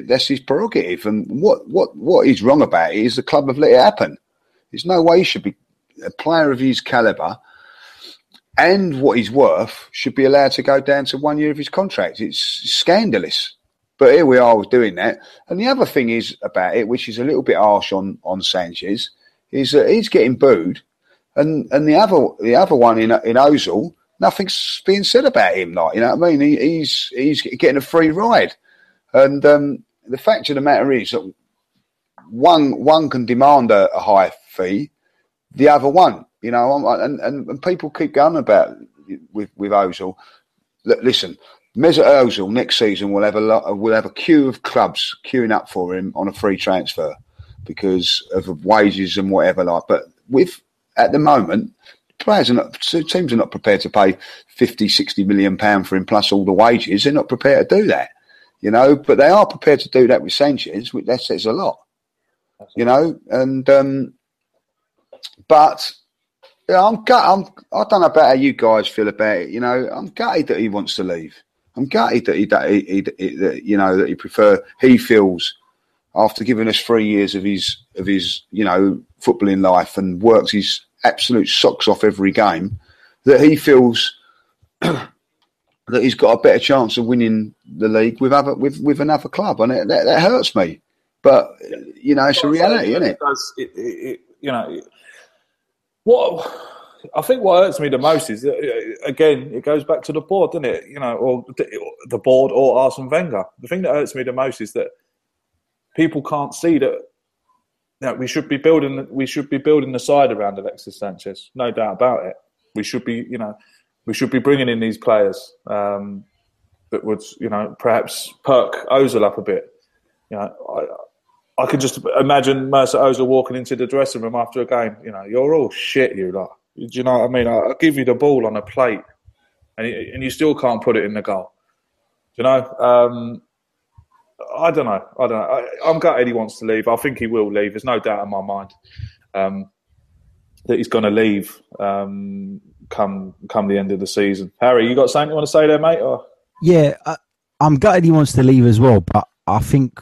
that's his prerogative. And what, what, what is wrong about is the club have let it happen. There's no way he should be a player of his calibre and what he's worth should be allowed to go down to one year of his contract. It's scandalous. But here we are doing that. And the other thing is about it, which is a little bit harsh on, on Sanchez, is that he's getting booed. And and the other the other one in in Ozil, nothing's being said about him. Like you know what I mean? He, he's he's getting a free ride. And um, the fact of the matter is that one one can demand a, a high fee, the other one you know, and, and, and people keep going about with with Ozil. Listen, Mesut Ozil next season will have a lot, will have a queue of clubs queuing up for him on a free transfer because of wages and whatever like. But with at the moment, players are not teams are not prepared to pay 50, 60 million pound for him plus all the wages. They're not prepared to do that, you know. But they are prepared to do that with Sanchez. Which that says a lot, you know. And um, but yeah, I'm gut. I'm. I don't know about how you guys feel about it. You know, I'm gutted that he wants to leave. I'm gutted that he, that he, he, that, you know, that he prefer. He feels after giving us three years of his of his you know footballing life and works his absolute socks off every game, that he feels that he's got a better chance of winning the league with other with with another club, and it, that, that hurts me. But you know, it's a reality, isn't it? It does. It, it, you know what I think what hurts me the most is uh, again it goes back to the board, doesn't it? You know, or the board or Arsene Wenger. The thing that hurts me the most is that people can't see that. that we should be building. We should be building the side around Alexis Sanchez. No doubt about it. We should be. You know, we should be bringing in these players um, that would, you know, perhaps perk Ozil up a bit. You know, I could just imagine Mesut Ozil walking into the dressing room after a game. You know, you're all shit, you lot. Do you know what I mean? I'll give you the ball on a plate, and and you still can't put it in the goal. Do you know? Um, I don't know. I don't know. I, am gutted he wants to leave. I think he will leave. There's no doubt in my mind um, that he's going to leave um, come come the end of the season. Harry, you got something you want to say there, mate? Or? Yeah, I, I'm gutted he wants to leave as well. But I think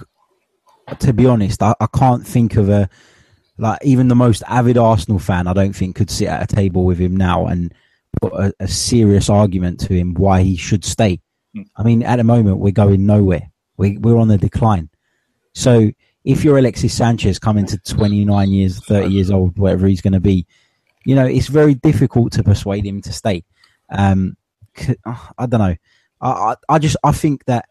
to be honest, I, I can't think of a like even the most avid Arsenal fan. I don't think could sit at a table with him now and put a, a serious argument to him why he should stay. Mm. I mean, at the moment we're going nowhere. We, we're on the decline. So if you're Alexis Sanchez coming to 29 years, 30 years old, whatever he's going to be, you know, it's very difficult to persuade him to stay. Um, I don't know. I, I, I just I think that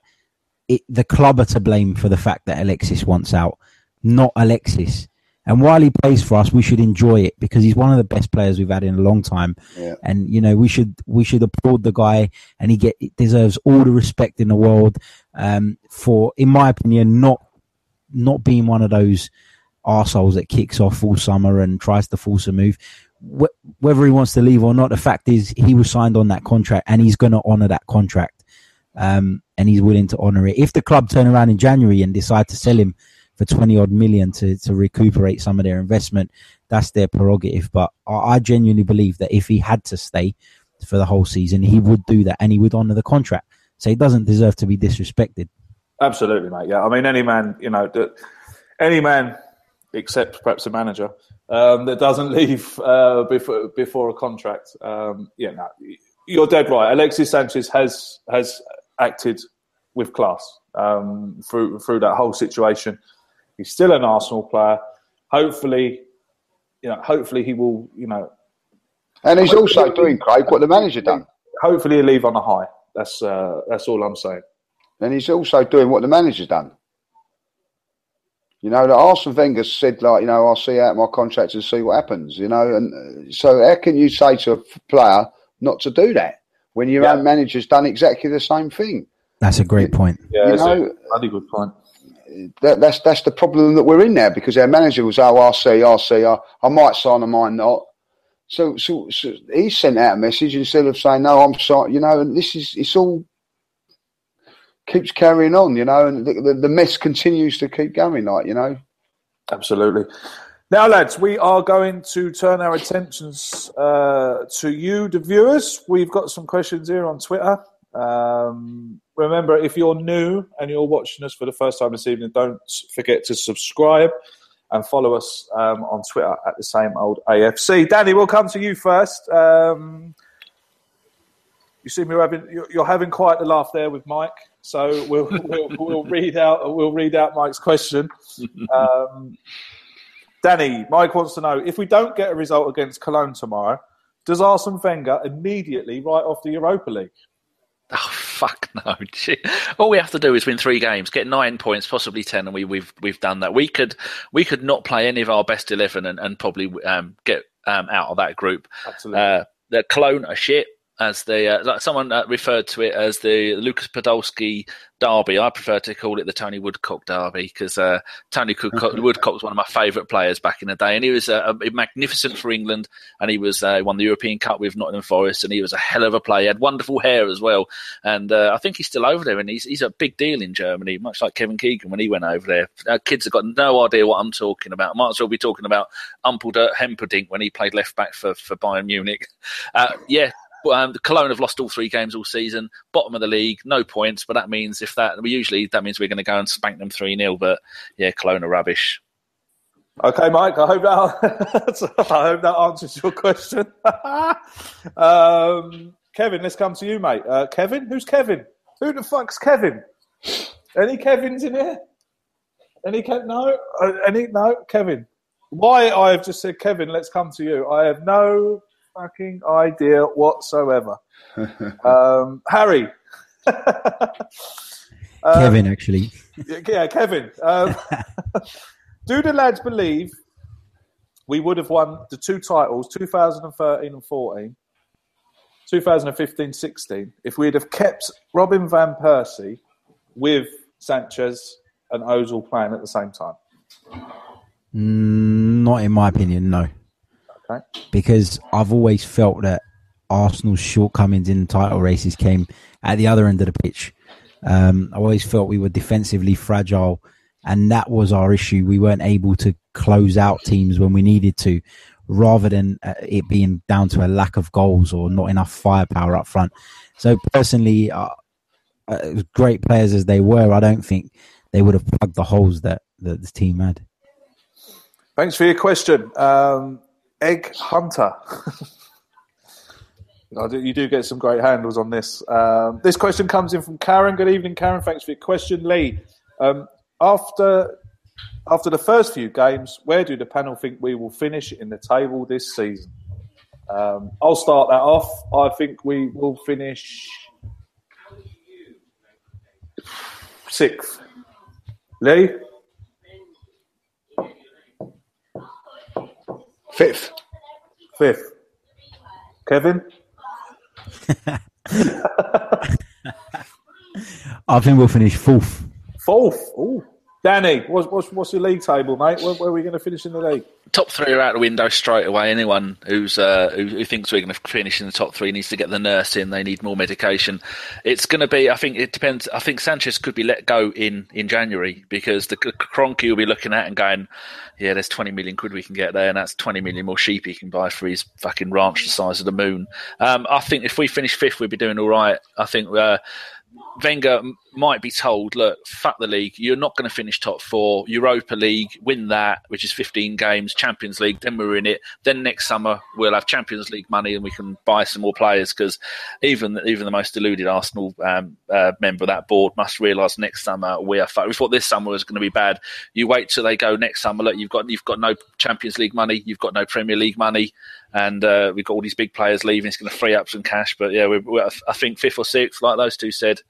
it, the club are to blame for the fact that Alexis wants out, not Alexis. And while he plays for us, we should enjoy it because he's one of the best players we've had in a long time. Yeah. And you know, we should we should applaud the guy, and he get deserves all the respect in the world um, for, in my opinion, not not being one of those arseholes that kicks off all summer and tries to force a move. Wh- whether he wants to leave or not, the fact is he was signed on that contract, and he's going to honour that contract um, and he's willing to honour it. If the club turn around in January and decide to sell him for 20 odd million to, to recuperate some of their investment, that's their prerogative. But I, I genuinely believe that if he had to stay for the whole season, he would do that and he would honour the contract. So he doesn't deserve to be disrespected. Absolutely, mate. Yeah, I mean, any man, you know, any man except perhaps a manager um, that doesn't leave uh, before before a contract. Um, yeah, no, you're dead right. Alexis Sanchez has has acted with class um, through through that whole situation. He's still an Arsenal player. Hopefully, you know, hopefully he will, you know. And he's also doing, Craig, what the manager done. Hopefully he'll leave on a high. That's uh, that's all I'm saying. And he's also doing what the manager's done. You know, the Arsene Wenger said, like, you know, I'll see out my contract and see what happens. You know, and uh, so how can you say to a player not to do that? When your yeah. own manager's done exactly the same thing. That's a great point. Yeah, you know, a bloody good point. That, that's that's the problem that we're in now because our manager was, oh, I'll see, I'll see, I, I might sign, I might not. So, so, so he sent out a message instead of saying, "No, I'm sorry," you know. And this is it's all keeps carrying on, you know, and the, the, the mess continues to keep going, like you know. Absolutely. Now, lads, we are going to turn our attentions uh, to you, the viewers. We've got some questions here on Twitter. Um, remember, if you're new and you're watching us for the first time this evening, don't forget to subscribe and follow us um, on Twitter at the same old AFC. Danny, we'll come to you first. Um, you see me having you're having quite the laugh there with Mike, so we'll we'll, we'll read out we'll read out Mike's question. Danny, Mike wants to know if we don't get a result against Cologne tomorrow, does Arsene Wenger immediately write off the Europa League? Oh fuck no! All we have to do is win three games, get nine points, possibly ten, and we, have we've, we've done that. We could we could not play any of our best eleven and, and probably um, get um, out of that group. Absolutely. Uh, the Cologne are shit as the uh, like someone uh, referred to it as the Lucas Podolski derby. I prefer to call it the Tony Woodcock derby because uh, Tony Woodcock, Woodcock, was one of my favourite players back in the day, and he was uh, magnificent for England. And he was uh, won the European Cup with Nottingham Forest, and he was a hell of a player. He had wonderful hair as well, and uh, I think he's still over there, and he's he's a big deal in Germany, much like Kevin Keegan when he went over there. Uh, kids have got no idea what I'm talking about. I Might as well be talking about Humperdinck Hemperdink when he played left back for for Bayern Munich. yeah, um, Cologne have lost all three games all season, bottom of the league, no points. But that means if that we usually that means we're going to go and spank them three 0 But yeah, Cologne are rubbish. Okay, Mike. I hope that I hope that answers your question. um, Kevin, let's come to you, mate. Uh, Kevin, who's Kevin? Who the fuck's Kevin? Any Kevins in here? Any Kev? No. Uh, any no? Kevin. Why I have just said Kevin? Let's come to you. I have no fucking idea whatsoever. um, Harry. Kevin, um, actually. Yeah, Kevin. Um, do the lads believe we would have won the two titles, 2013 and 14, 2015 16, if we'd have kept Robin Van Persie with Sanchez and Ozil playing at the same time? Mm, not in my opinion, no. Okay. Because I've always felt that Arsenal's shortcomings in title races came at the other end of the pitch. Um, I always felt we were defensively fragile, and that was our issue. We weren't able to close out teams when we needed to, rather than uh, it being down to a lack of goals or not enough firepower up front. So, personally, uh, uh, great players as they were, I don't think they would have plugged the holes that, that the team had. Thanks for your question. Um, Egg Hunter. you do get some great handles on this. Um, this question comes in from Karen. Good evening, Karen. Thanks for your question, Lee. Um, after after the first few games, where do the panel think we will finish in the table this season? Um, I'll start that off. I think we will finish sixth. Lee. Fifth. Fifth. Kevin? I think we'll finish fourth. Fourth? Ooh. Danny, what's, what's, what's your league table, mate? Where, where, are we going to finish in the league? Top three are out the window straight away. Anyone who's uh, who, who, thinks we're going to finish in the top three needs to get the nurse in. They need more medication. It's going to be. I think it depends. I think Sanchez could be let go in in January because the Kroenke will be looking at and going, yeah, there's 20 million quid we can get there, and that's 20 million more sheep he can buy for his fucking ranch the size of the moon. Um, I think if we finish fifth, we'd be doing all right. I think. Uh, Wenger might be told, look, fuck the league. You're not going to finish top four. Europa League, win that, which is 15 games. Champions League, then we're in it. Then next summer we'll have Champions League money and we can buy some more players because even even the most deluded Arsenal um, uh, member of that board must realise next summer we are fucked. We thought this summer was going to be bad. You wait till they go next summer. Look, you've got you've got no Champions League money. You've got no Premier League money and uh, we've got all these big players leaving. It's going to free up some cash. But yeah, we're, we're, I think fifth or sixth, like those two said,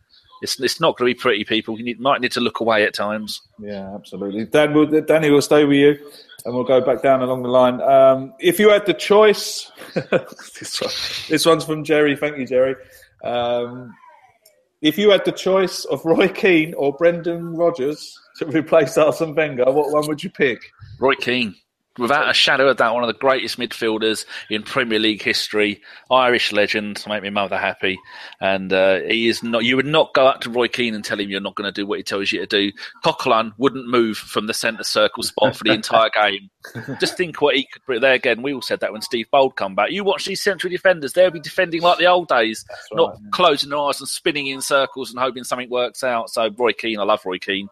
it's it's not going to be pretty, people. You need, might need to look away at times. Yeah, absolutely. Dan, will, Danny will stay with you, and we'll go back down along the line. Um, if you had the choice, this, one, this one's from Jerry. Thank you, Jerry. Um, if you had the choice of Roy Keane or Brendan Rodgers to replace Arsene Wenger, what one would you pick? Roy Keane. Without a shadow of doubt, one of the greatest midfielders in Premier League history. Irish legend, make my mother happy. And uh, he is not. You would not go up to Roy Keane and tell him you're not going to do what he tells you to do. Coquelin wouldn't move from the centre circle spot for the entire game. Just think what he could bring there again. We all said that when Steve Bould come back. You watch these central defenders; they'll be defending like the old days, right, not yeah. closing their eyes and spinning in circles and hoping something works out. So Roy Keane, I love Roy Keane.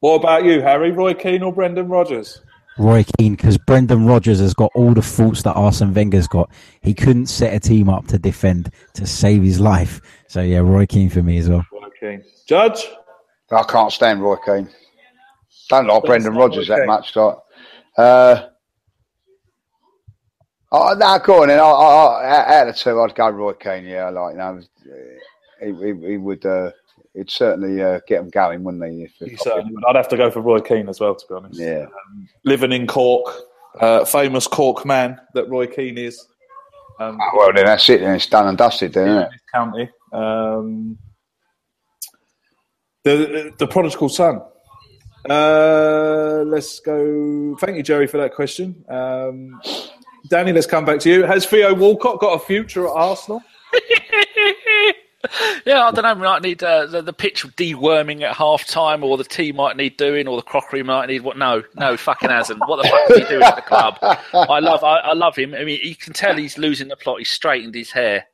What about you, Harry? Roy Keane or Brendan Rodgers? Roy Keane, because Brendan Rodgers has got all the faults that Arsene Wenger's got. He couldn't set a team up to defend to save his life. So yeah, Roy Keane for me as well. Roy Keane. Judge? I can't stand Roy Keane. Don't like Don't Brendan stand Rodgers that much. Like, uh, oh, no, go on then. I, I, I, out of the two, I'd go Roy Keane. Yeah, like you know, he, he, he would. Uh, he'd certainly uh, get them going, wouldn't he? If, certainly would. I'd have to go for Roy Keane as well, to be honest. Yeah. Living in Cork, uh, famous Cork man that Roy Keane is. Um, Ah, well, then that's it. Then it's done and dusted, then, isn't it? county. Um, the the prodigal son. Uh, let's go. Thank you, Jerry, for that question. Um, Danny, let's come back to you. Has Theo Walcott got a future at Arsenal? Yeah, I don't know. We might need uh, the, the pitch deworming at half time, or the tea might need doing, or the crockery might need what? No, no, fucking hasn't. What the fuck is he doing at the club? I love, I, I love him. I mean, you can tell he's losing the plot. He straightened his hair,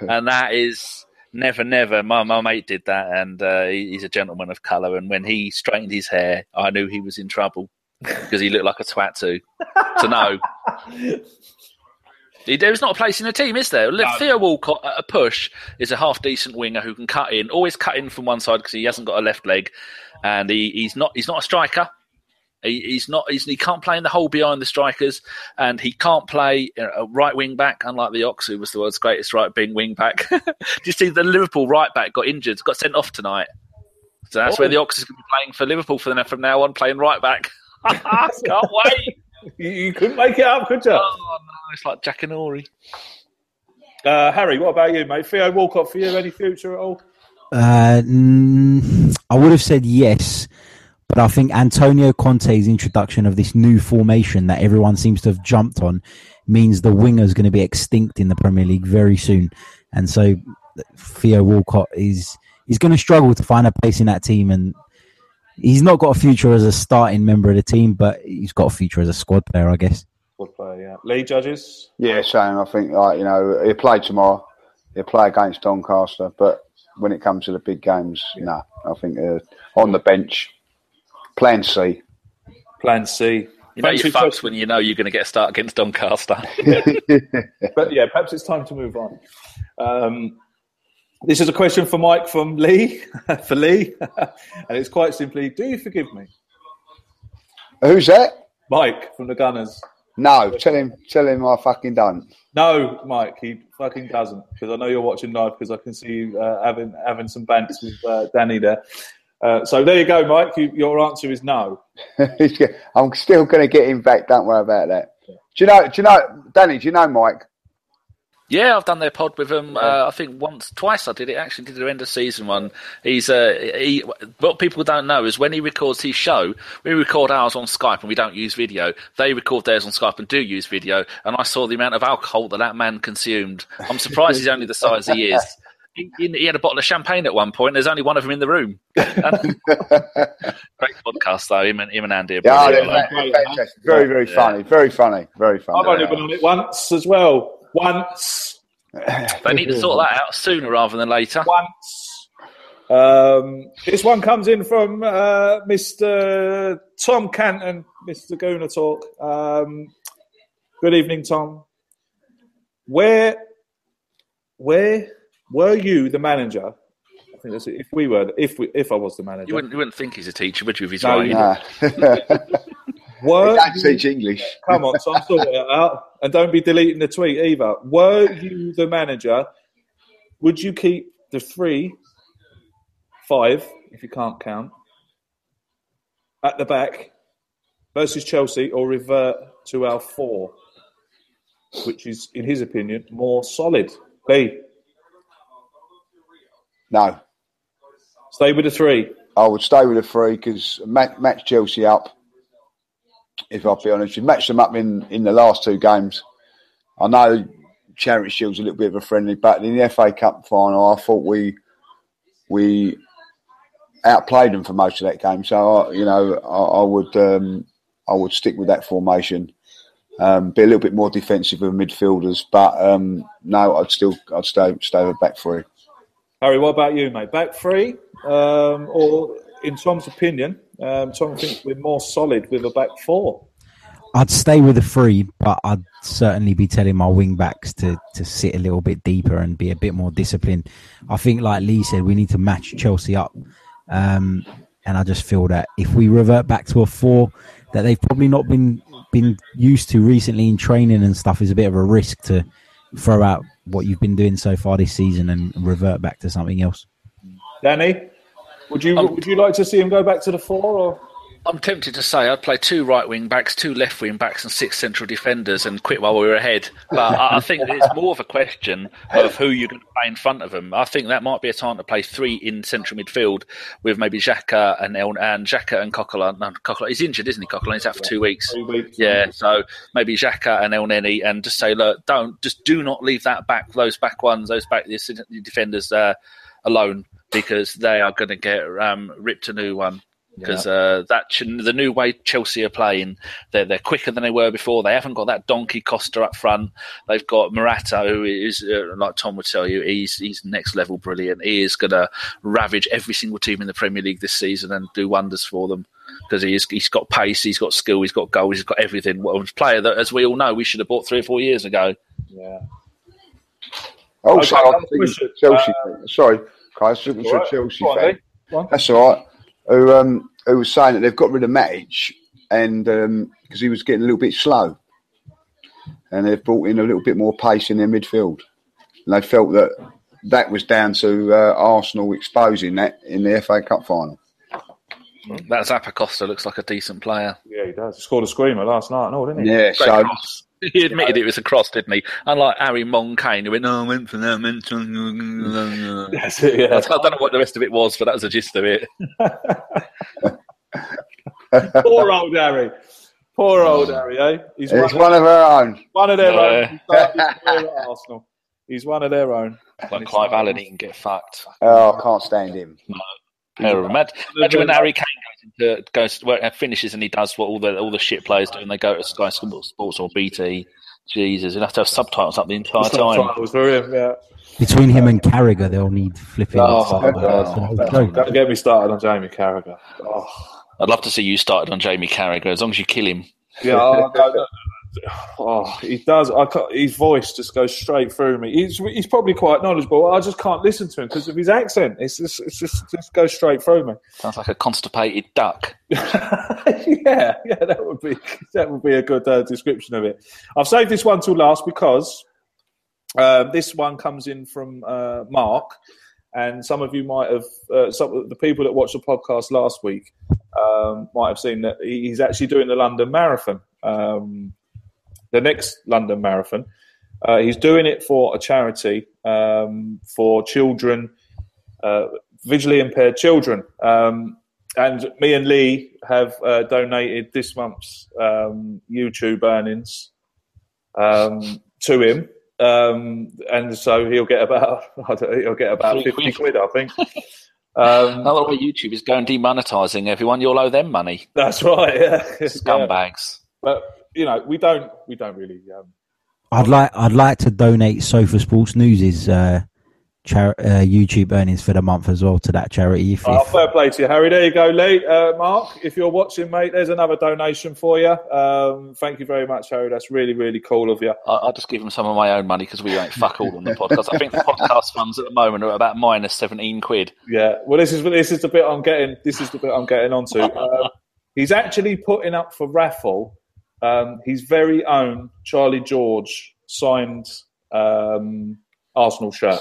and that is never, never. My my mate did that, and uh, he, he's a gentleman of colour. And when he straightened his hair, I knew he was in trouble because he looked like a twat too. So no. There's not a place in the team, is there? Theo Walcott at a push is a half decent winger who can cut in, always cut in from one side because he hasn't got a left leg, and he, he's not he's not a striker. He, he's not he's, he can't play in the hole behind the strikers, and he can't play a right wing back, unlike the Ox, who was the world's greatest right wing wing back. Do you see the Liverpool right back got injured, got sent off tonight? So that's where the Ox is going to be playing for Liverpool for the, from now on, playing right back. Can't wait. You, you couldn't make it up, could you? Oh no, it's like Jackanory. Uh, Harry, what about you, mate? Theo Walcott for you? Any future at all? Uh, mm, I would have said yes, but I think Antonio Conte's introduction of this new formation that everyone seems to have jumped on means the winger is going to be extinct in the Premier League very soon, and so Theo Walcott is he's going to struggle to find a place in that team, and he's not got a future as a starting member of the team, but he's got a future as a squad player, I guess. Good player, yeah. Lee Judges? Yeah, same. I think, like you know, he'll play tomorrow. He'll play against Doncaster, but when it comes to the big games, no. I think uh, on the bench, Plan C. Plan C. You know Thanks you're fucked when you know you're going to get a start against Doncaster. But yeah, perhaps it's time to move on. Um, this is a question for Mike from Lee, for Lee, and it's quite simply: Do you forgive me, Who's that? Mike from the Gunners? No, tell him, tell him I fucking don't. No, Mike, he fucking doesn't. Because I know you're watching live. Because I can see you uh, having having some bants with uh, Danny there. Uh, so there you go, Mike. You, your answer is no. I'm still going to get him back. Don't worry about that. Do you know? Do you know, Danny? Do you know Mike? Yeah, I've done their pod with him. Uh, I think once, twice. I did it. Actually, did the end of season one. He's uh, he. What people don't know is when he records his show, we record ours on Skype and we don't use video. They record theirs on Skype and do use video. And I saw the amount of alcohol that that man consumed. I'm surprised he's only the size he is. He, he had a bottle of champagne at one point. There's only one of them in the room. Great podcast though. Him and him and Andy. Are Yeah, brilliant. they're fa- fantastic. Very, very Yeah. funny. Very funny. Very funny. I've only been on it once as well. Once. They need to sort that out sooner rather than later. Once. Um, this one comes in from uh, Mr. Tom Canton, Mr. Gooner Talk. Um, good evening, Tom. Where, where were you the manager? I think that's it. If we were, if we, if I was the manager, You wouldn't, you wouldn't think he's a teacher, would you? If he's No, right. Nah. were you- teach English. Come on, Tom, sort it out. And don't be deleting the tweet either. Were you the manager? Would you keep the three, five, if you can't count, at the back versus Chelsea or revert to our four, which is, in his opinion, more solid? B, No, stay with the three. I would stay with the three because match Chelsea up. If I'll be honest, we matched them up in, in the last two games. I know Charity Shield's a little bit of a friendly battle. In the FA Cup final, I thought we we outplayed them for most of that game. So you know, I, I would um, I would stick with that formation. Um, be a little bit more defensive with midfielders, but um, no, I'd still I'd stay stay with back three. Harry, what about you, mate? Back three, um, or in Tom's opinion, um, Tom thinks we're more solid with a back four. I'd stay with the three, but I'd certainly be telling my wing backs to, to sit a little bit deeper and be a bit more disciplined. I think, like Lee said, we need to match Chelsea up. Um, and I just feel that if we revert back to a four that they've probably not been been used to recently in training and stuff, is a bit of a risk to throw out what you've been doing so far this season and revert back to something else. Danny, would you um, would you like to see him go back to the four or? I'm tempted to say I'd play two right wing backs, two left wing backs, and six central defenders and quit while we were ahead. But I think it's more of a question of who you're going to play in front of them. I think that might be a time to play three in central midfield with maybe Xhaka and El, and Xhaka and Coquelin. No, Coquelin, he's injured, isn't he? Coquelin, he's out for two weeks. weeks. Yeah, so maybe Xhaka and El Elneny, and just say, look, don't just do not leave that back, those back ones, those back the defenders uh, alone because they are going to get um, ripped a new one because yeah. uh, that the new way Chelsea are playing, they're they're quicker than they were before. They haven't got that donkey Costa up front. They've got Morata, who is uh, like Tom would tell you, he's he's next level brilliant. He is going to ravage every single team in the Premier League this season and do wonders for them because he is, he's got pace, he's got skill, he's got goals, he's got everything. Well, a player that, as we all know, we should have bought three or four years ago. Yeah. Also, okay, Chelsea. Uh, sorry, guys, right. Chelsea fan. That's all right who um, who was saying that they've got rid of Matic and because um, he was getting a little bit slow, and they've brought in a little bit more pace in their midfield, and they felt that that was down to uh, Arsenal exposing that in the FA Cup final. That Zappacosta looks like a decent player. Yeah, he does. He scored a screamer last night, no, didn't he? Yeah, Great so cross. He admitted it was a cross, didn't he? Unlike Harry Moncane, who went, "No, I went for that." That's it. Yeah. I don't know what the rest of it was, but that was the gist of it. Poor old Harry. Poor old Harry, eh? He's one, one of, our own. One of their own. Arsenal. He's one of their own. Like Clive Allen, he can get fucked. Oh, I can't stand him. No. Imagine, imagine when Harry Kane goes into goes well, uh, finishes and he does what all the all the shit players do, and they go to Sky Sports or BT. Jesus, you have to have subtitles up the entire subtitles time. For him, yeah. Between him and Carragher, they'll need flipping. Oh, oh, don't, don't get me started on Jamie Carragher. Oh. I'd love to see you started on Jamie Carragher as long as you kill him. Yeah, oh, no, no, Oh, he does. I his voice just goes straight through me. He's he's probably quite knowledgeable. I just can't listen to him because of his accent. It's just it's just, just goes straight through me. Sounds like a constipated duck. yeah, yeah, that would be that would be a good uh, description of it. I've saved this one till last because uh, this one comes in from uh, Mark, and some of you might have uh, some of the people that watched the podcast last week um, might have seen that he's actually doing the London Marathon. Um, the next London Marathon. Uh, he's doing it for a charity um, for children, uh, visually impaired children. Um, and me and Lee have uh, donated this month's um, YouTube earnings um, to him. Um, and so he'll get about he'll get about fifty quid, I think. Um, Another way YouTube is going demonetizing everyone. You'll owe them money. That's right. Yeah, scumbags. Yeah. But you know, we don't we don't really. Um, I'd like I'd like to donate Sofa Sports News's uh, char- uh, YouTube earnings for the month as well to that charity. If, oh, if... fair play to you, Harry. There you go, Lee. Uh, Mark, if you're watching, mate, there's another donation for you. Um, thank you very much, Harry. That's really really cool of you. I'll just give him some of my own money because we ain't fuck all on the podcast. I think the podcast funds at the moment are about minus seventeen quid. Yeah. Well, this is this is the bit I'm getting. This is the bit I'm getting onto. Um, he's actually putting up for raffle um, his very own Charlie George signed um, Arsenal shirt.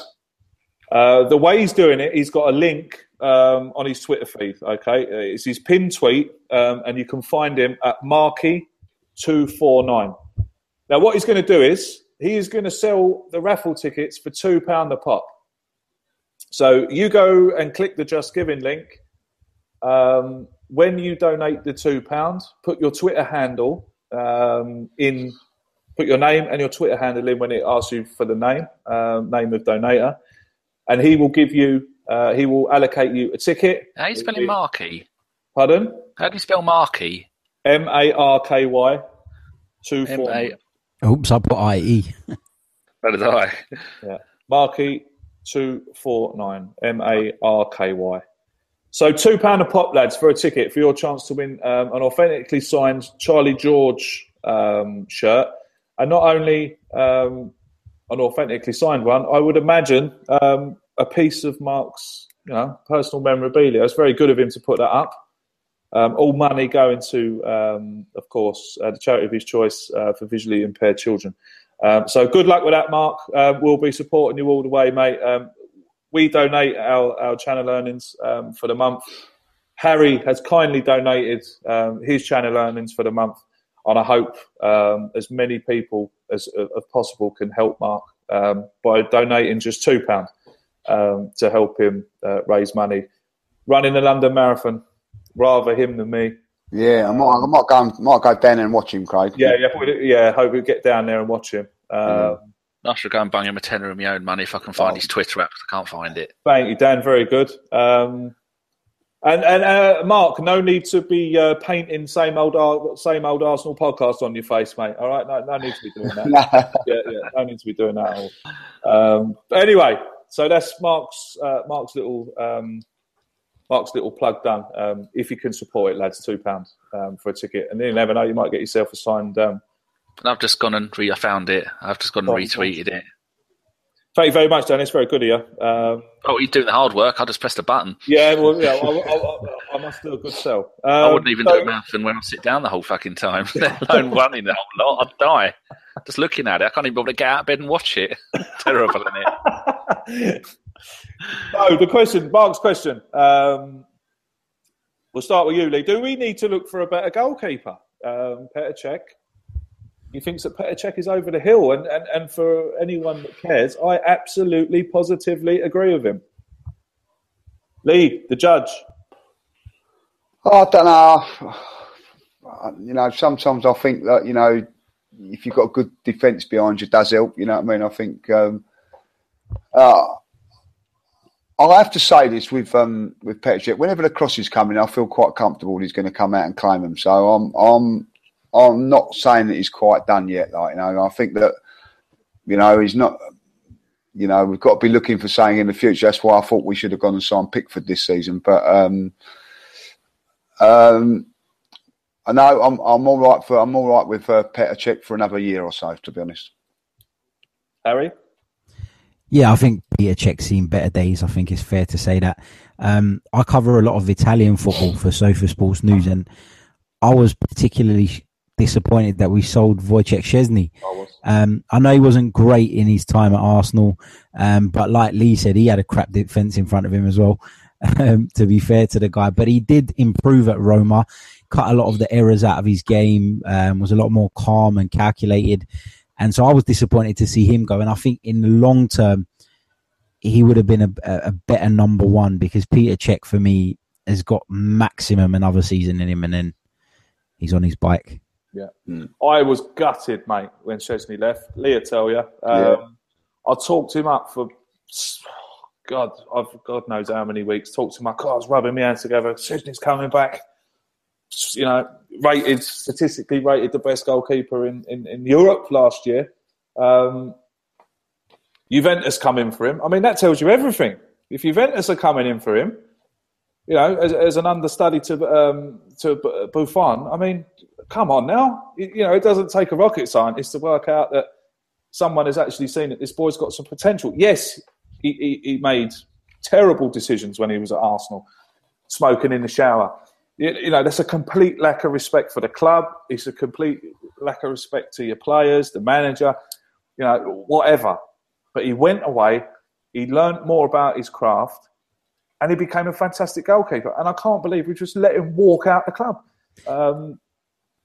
Uh, the way he's doing it, he's got a link um, on his Twitter feed. Okay, it's his pinned tweet, um, and you can find him at Marky two four nine. Now, what he's going to do is he is going to sell the raffle tickets for two pound a pop. So you go and click the Just Giving link, um, when you donate the two pounds, put your Twitter handle um, in, put your name and your Twitter handle in when it asks you for the name, um, name of donator, and he will give you, uh, he will allocate you a ticket. How are you spelling Marky? Pardon? How do you spell Marky? M A R K Y. Two four. Oops, I put E. IE. So did I. Yeah. Marky two four nine. M A R K Y. So two pound a pop, lads, for a ticket for your chance to win um, an authentically signed Charlie George um, shirt, and not only um, an authentically signed one, I would imagine um, a piece of Mark's, you know, personal memorabilia. It's very good of him to put that up. Um, all money going to, um, of course, uh, the charity of his choice uh, for visually impaired children. So good luck with that, Mark. Uh, we'll be supporting you all the way, mate. Um, we donate our, our channel earnings um, for the month. Harry has kindly donated um, his channel earnings for the month, and I hope um, as many people as, as possible can help Mark um, by donating just two pound um, to help him uh, raise money. Running the London Marathon, rather him than me. Yeah, I might, I might go, might go down and watch him, Craig. Yeah, yeah, yeah. Hope we get down there and watch him. Uh, I should go and bang him a tenner of my own money if I can find Oh. his Twitter app. I can't find it. Thank you, Dan. Very good. Um, and and uh, Mark, no need to be uh, painting same old Ar- same old Arsenal podcast on your face, mate. All right, no, no need to be doing that. yeah, yeah, no need to be doing that. At all. Um, but anyway, so that's Mark's uh, Mark's little um, Mark's little plug done. Um, if you can support it, lads, two pounds um, for a ticket, and then you never know, you might get yourself a signed. Um, And I've just gone and re- I found it. I've just gone and retweeted it. thank you very much, Dan. It's very good of you. Um, Oh, he's doing the hard work. I just pressed a button. yeah, well, yeah, I, I, I, I must do a good sell. Um, I wouldn't even so- do a marathon when I sit down the whole fucking time, let alone running the whole lot. I'd die. Just looking at it, I can't even bother to get out of bed and watch it. Terrible, isn't it? no, the question, Mark's question. Um, we'll start with you, Lee. Do we need to look for a better goalkeeper? Um, Petr Cech. He thinks that Petr Cech is over the hill, and, and, and for anyone that cares, I absolutely, positively agree with him. Lee, the judge. Oh, I don't know. You know, sometimes I think that you know, if you've got a good defence behind you, does help. You know what I mean? I think. Um, uh, I'll have to say this with um, with Petr. Whenever the cross is coming, I feel quite comfortable he's going to come out and claim them. So I'm I'm I'm not saying that he's quite done yet. Like you know, I think that you know he's not. You know, we've got to be looking for something in the future. That's why I thought we should have gone and signed Pickford this season. But um, um, I know I'm I'm all right for I'm all right with uh, Petr Cech for another year or so. To be honest. Harry? Yeah, I think Peter Cech's seen better days. I think it's fair to say that. Um, I cover a lot of Italian football for Sofa Sports News, and I was particularly disappointed that we sold Wojciech Szczesny. Um, I know he wasn't great in his time at Arsenal, um, but like Lee said, he had a crap defence in front of him as well. Um, to be fair to the guy, but he did improve at Roma, cut a lot of the errors out of his game, um, was a lot more calm and calculated. And so I was disappointed to see him go. And I think in the long term, he would have been a, a better number one because Peter Cech for me has got maximum another season in him, and then he's on his bike. Yeah. I was gutted, mate, when Szczesny left. Leah tell you. Um, I talked him up for God, I've God knows how many weeks. Talked to my up. God, I was rubbing my hands together. Szczesny's coming back. You know, rated statistically rated the best goalkeeper in, in, in Europe last year. Um, Juventus come in for him. I mean, that tells you everything. If Juventus are coming in for him, you know, as, as an understudy to um, to uh, Buffon, I mean, come on now. You you know, it doesn't take a rocket scientist to work out that someone has actually seen that this boy's got some potential. Yes, he, he, he made terrible decisions when he was at Arsenal, smoking in the shower. You, you know, that's a complete lack of respect for the club. It's a complete lack of respect to your players, the manager, you know, whatever. But he went away. He learned more about his craft, and he became a fantastic goalkeeper. And I can't believe we just let him walk out the club. Um,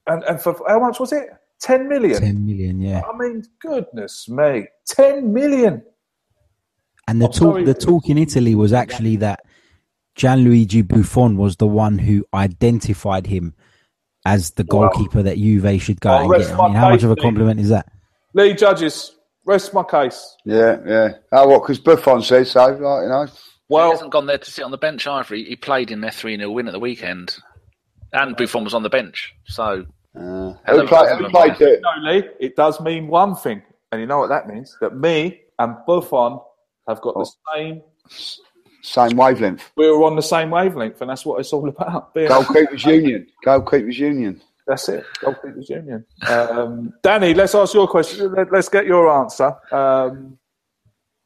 and, and for how much was it? Ten million. Ten million, yeah. I mean, goodness me, ten million. And the I'm talk, sorry. the talk in Italy was actually that Gianluigi Buffon was the one who identified him as the goalkeeper that Juve should go Well, and get. I mean, how much of a Lee. compliment is that? Lee Judges, rest my case. Yeah, yeah. Oh, what? Because Buffon says so, like, you know. He hasn't gone there to sit on the bench either. He, he played in their 3 0 win at the weekend. And Buffon was on the bench. So, Uh, who played, who played it? no, Lee, it does mean one thing, and you know what that means? That me and Buffon have got the same. Same wavelength. We were on the same wavelength, and that's what it's all about. Being- Goalkeepers Union. Goalkeepers Union. That's it. Goalkeepers Union. Um, Danny, let's ask your question. Let, us get your answer. Um,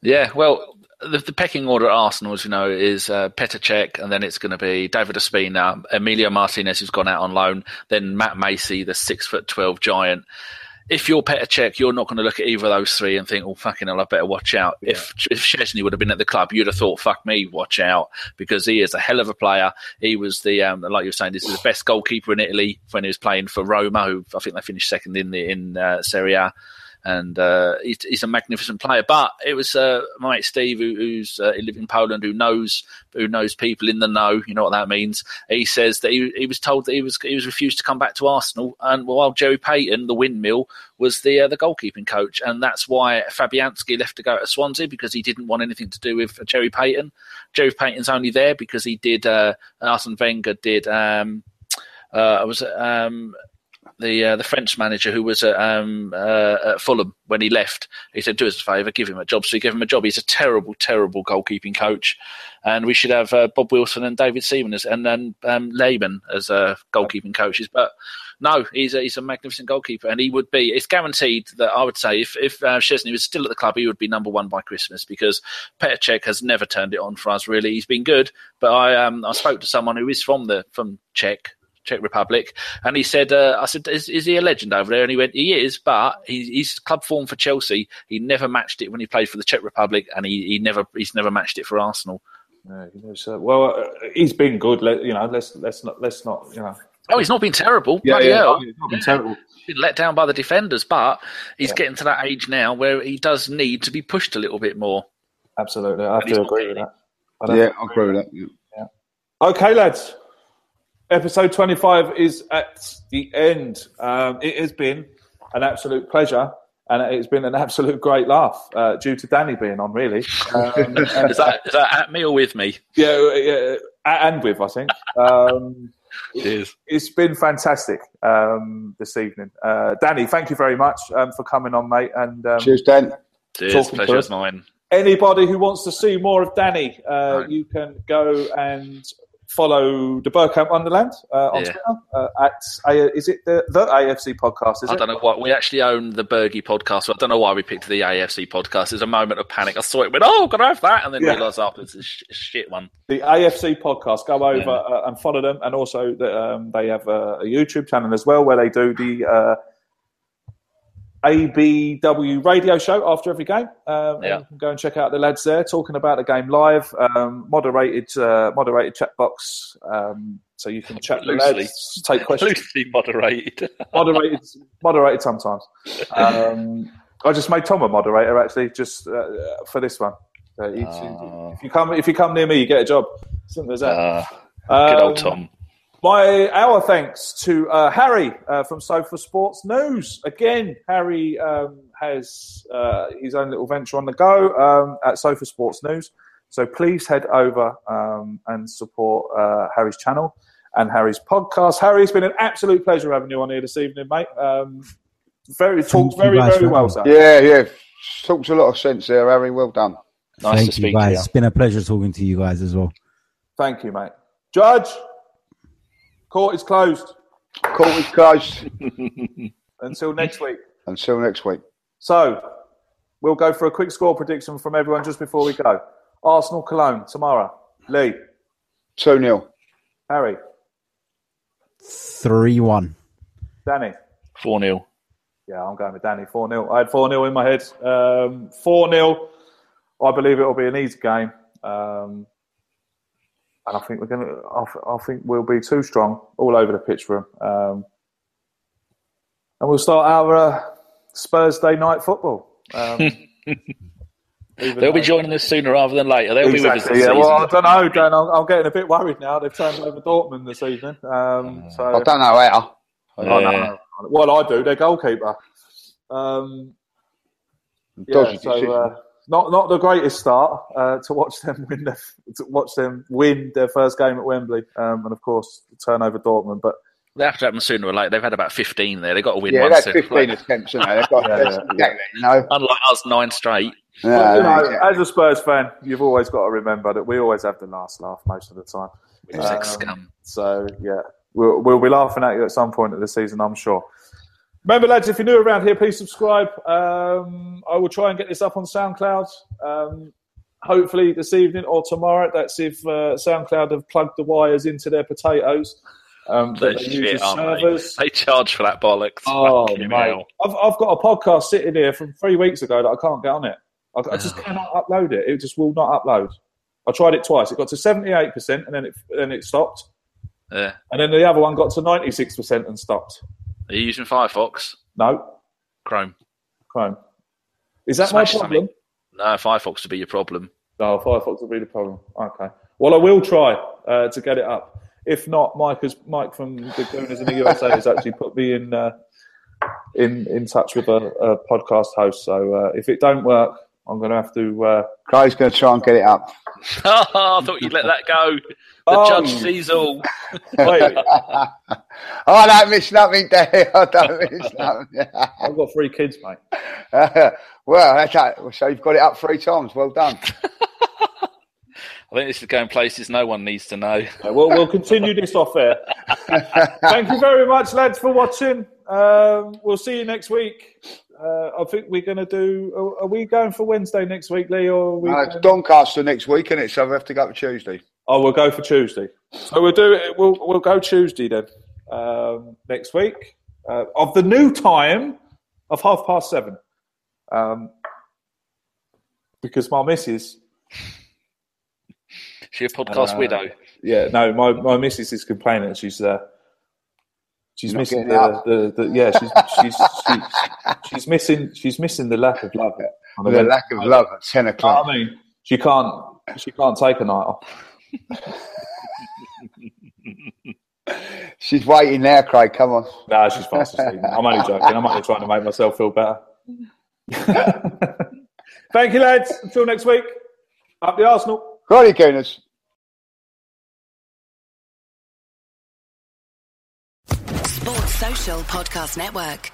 yeah, well, the, the pecking order at Arsenal, as you know, is uh, Petr Cech, and then it's going to be David Ospina, Emilio Martinez, who's gone out on loan, then Matt Macey, the six foot 12 giant. If you're Petr Cech, you're not going to look at either of those three and think, oh, fucking hell, I better watch out. If if Szczesny would have been at the club, you'd have thought, fuck me, watch out, because he is a hell of a player. He was the, um, like you were saying, this is the best goalkeeper in Italy when he was playing for Roma, who I think they finished second in the in uh, Serie A and uh, he's, he's a magnificent player. But it was uh, my mate Steve, who, who's uh, he lives in Poland, who knows who knows people in the know. You know what that means. He says that he, he was told that he was he was refused to come back to Arsenal, and while Gerry Peyton, the windmill, was the uh, the goalkeeping coach, and that's why Fabianski left to go to Swansea because he didn't want anything to do with Gerry Peyton. Gerry Peyton's only there because he did uh, Arsene Wenger did. Um, uh, was um, the uh, the French manager who was at, um, uh, at Fulham when he left. He said, "Do us a favour, give him a job." So he gave him a job. He's a terrible, terrible goalkeeping coach, and we should have uh, Bob Wilson and David Seaman as, and then um, Laban as uh, goalkeeping coaches. But no, he's a, he's a magnificent goalkeeper, and he would be. It's guaranteed that I would say if if uh, Szczesny was still at the club, he would be number one by Christmas because Petr has never turned it on for us. Really, he's been good, but I um I spoke to someone who is from the from Czech. Czech Republic, and he said, uh, "I said, is, is he a legend over there?" And he went, "He is, but he, he's club form for Chelsea. He never matched it when he played for the Czech Republic, and he, he never he's never matched it for Arsenal. yeah, you know, so, well, uh, he's been good. Let, you know, let's let's not let's not you know. Oh, he's not been terrible. Bloody hell. He's not been terrible. been let down by the defenders, but he's getting to that age now where he does need to be pushed a little bit more. Absolutely, I have to agree with that. I Yeah, I agree with that. Yeah. Okay, lads. Episode 25 is at the end. Um, it has been an absolute pleasure and it's been an absolute great laugh uh, due to Danny being on, really. Um, Is that, is that at me or with me? yeah, yeah, and with, I think. Um, Cheers. it's been fantastic um, this evening. Uh, Danny, thank you very much um, for coming on, mate. And um, Cheers, Dan. Cheers. Talking to Pleasure mine. anybody who wants to see more of Danny, uh, Right. you can go and follow the Bergkamp Wonderland uh, on Yeah. Twitter uh, at is it the, the AFC podcast? Is I it? don't know why we actually own the Bergie podcast. So I don't know why we picked the AFC podcast. There's a moment of panic. I saw it, went, "Oh, can I have that?" And then Yeah. realised after it's a sh- shit one. the AFC podcast. Go over Yeah. uh, and follow them, and also the, um, they have a, a YouTube channel as well where they do the uh, ABW radio show after every game. Um, Yeah. you can go and check out the lads there talking about the game live, um, moderated uh, moderated chat box, um, so you can chat with the lads, take questions. Loosely moderated. moderated, moderated sometimes. Um, I just made Tom a moderator actually, just uh, for this one. Uh, he- Ah. if you come, if you come near me, you get a job. Simple as that. Uh, good old Um, Tom. My our thanks to uh, Harry uh, from Sofa Sports News. Again, Harry um, has uh, his own little venture on the go um, at Sofa Sports News. So please head over um, and support uh, Harry's channel and Harry's podcast. Harry, it's been an absolute pleasure having you on here this evening, mate. Um, very talked you very very for well, having sir. Yeah, yeah. Talks a lot of sense there, Harry. Well done. Nice Thank to you speak to guys. you. It's been a pleasure talking to you guys as well. Thank you, mate. Judge, court is closed Court is closed. until next week. Until next week. So, we'll go for a quick score prediction from everyone just before we go. Arsenal Cologne tomorrow. Lee, 2 0. Harry, 3 1. Danny. Four 0 Yeah, I'm going with Danny. 4 0. I had 4 0 in my head. 4 0. I believe it'll be an easy game. Um, and I think we're going to. I, I think we'll be too strong all over the pitch for 'em. Um, and we'll start our uh, Spurs Day night football. Um, They'll be joining us sooner rather than later. They'll be with us Exactly, this yeah. season. Well, I don't know, Dan. I'm, I'm getting a bit worried now. They've turned over Dortmund this evening. Um, so I don't know how. I don't Yeah. know. Well, I do. Their goalkeeper. Um, yeah, so uh, not not the greatest start uh, to watch them win their, to watch them win their first game at Wembley, um, and of course turn over Dortmund. But They have to happen sooner or later. They've had about 15 there. They've got to win yeah, one that's sooner or 15 later. attempts, isn't it? They've got, Yeah, that's yeah, you know. Unlike us, nine straight. Yeah, you know, yeah. as a Spurs fan, you've always got to remember that we always have the last laugh most of the time. Which like Um, scum. So yeah, we'll, we'll be laughing at you at some point of the season, I'm sure. Remember, lads, if you're new around here, please subscribe. Um, I will try and get this up on SoundCloud. Um, hopefully this evening or tomorrow. That's if uh, SoundCloud have plugged the wires into their potatoes. Um, use shit, they? They charge for that bollocks. Oh, Fucking mate. hell. I've, I've got a podcast sitting here from three weeks ago that I can't get on it. I, I just cannot upload it. It just will not upload. I tried it twice. It got to 78% and then it, then it stopped. Yeah. And then the other one got to 96% and stopped. Are you using Firefox? No, Chrome? Chrome. Is that Smash my problem? something. No, Firefox would be your problem. No, Firefox will be the problem. Okay. Well, I will try uh, to get it up. If not, Mike, is, Mike from the Gooners in the USA has actually put me in uh, in in touch with a, a podcast host. So uh, if it don't work, I'm going to have to. Uh, Craig's going to try and get it up. Oh, I thought you'd let that go. The Oh. judge sees all. wait, oh, I don't miss nothing, Dave. I don't miss nothing. I've got three kids, mate. well, that's that. So you've got it up three times. Well done. I think this is going places no one needs to know. Uh, Well, we'll continue this off air. Thank you very much, lads, for watching. Um, we'll see you next week. Uh, I think we're going to do. Are, are we going for Wednesday next week, Lee? Or are we No, it's going- Doncaster next week, isn't it? So we have to go for Tuesday. Oh, we'll go for Tuesday. So we'll do it. We'll we'll go Tuesday then. Um, next week uh, of the new time of half past seven. Um, because my missus, She a podcast Uh, widow. yeah, no, my my missus is complaining. She's uh, she's Not missing getting the, the, the yeah she's she's she's, she's missing she's missing the lack of love. on a The Wednesday lack of love at 10 You know o'clock. I mean, she can't she can't take a night off. She's waiting there, Craig. Come on. No, she's fast asleep. I'm only joking. I'm only trying to make myself feel better. Thank you, lads. Until next week. Up the Arsenal. Righty, Gooners. Sports Social Podcast Network.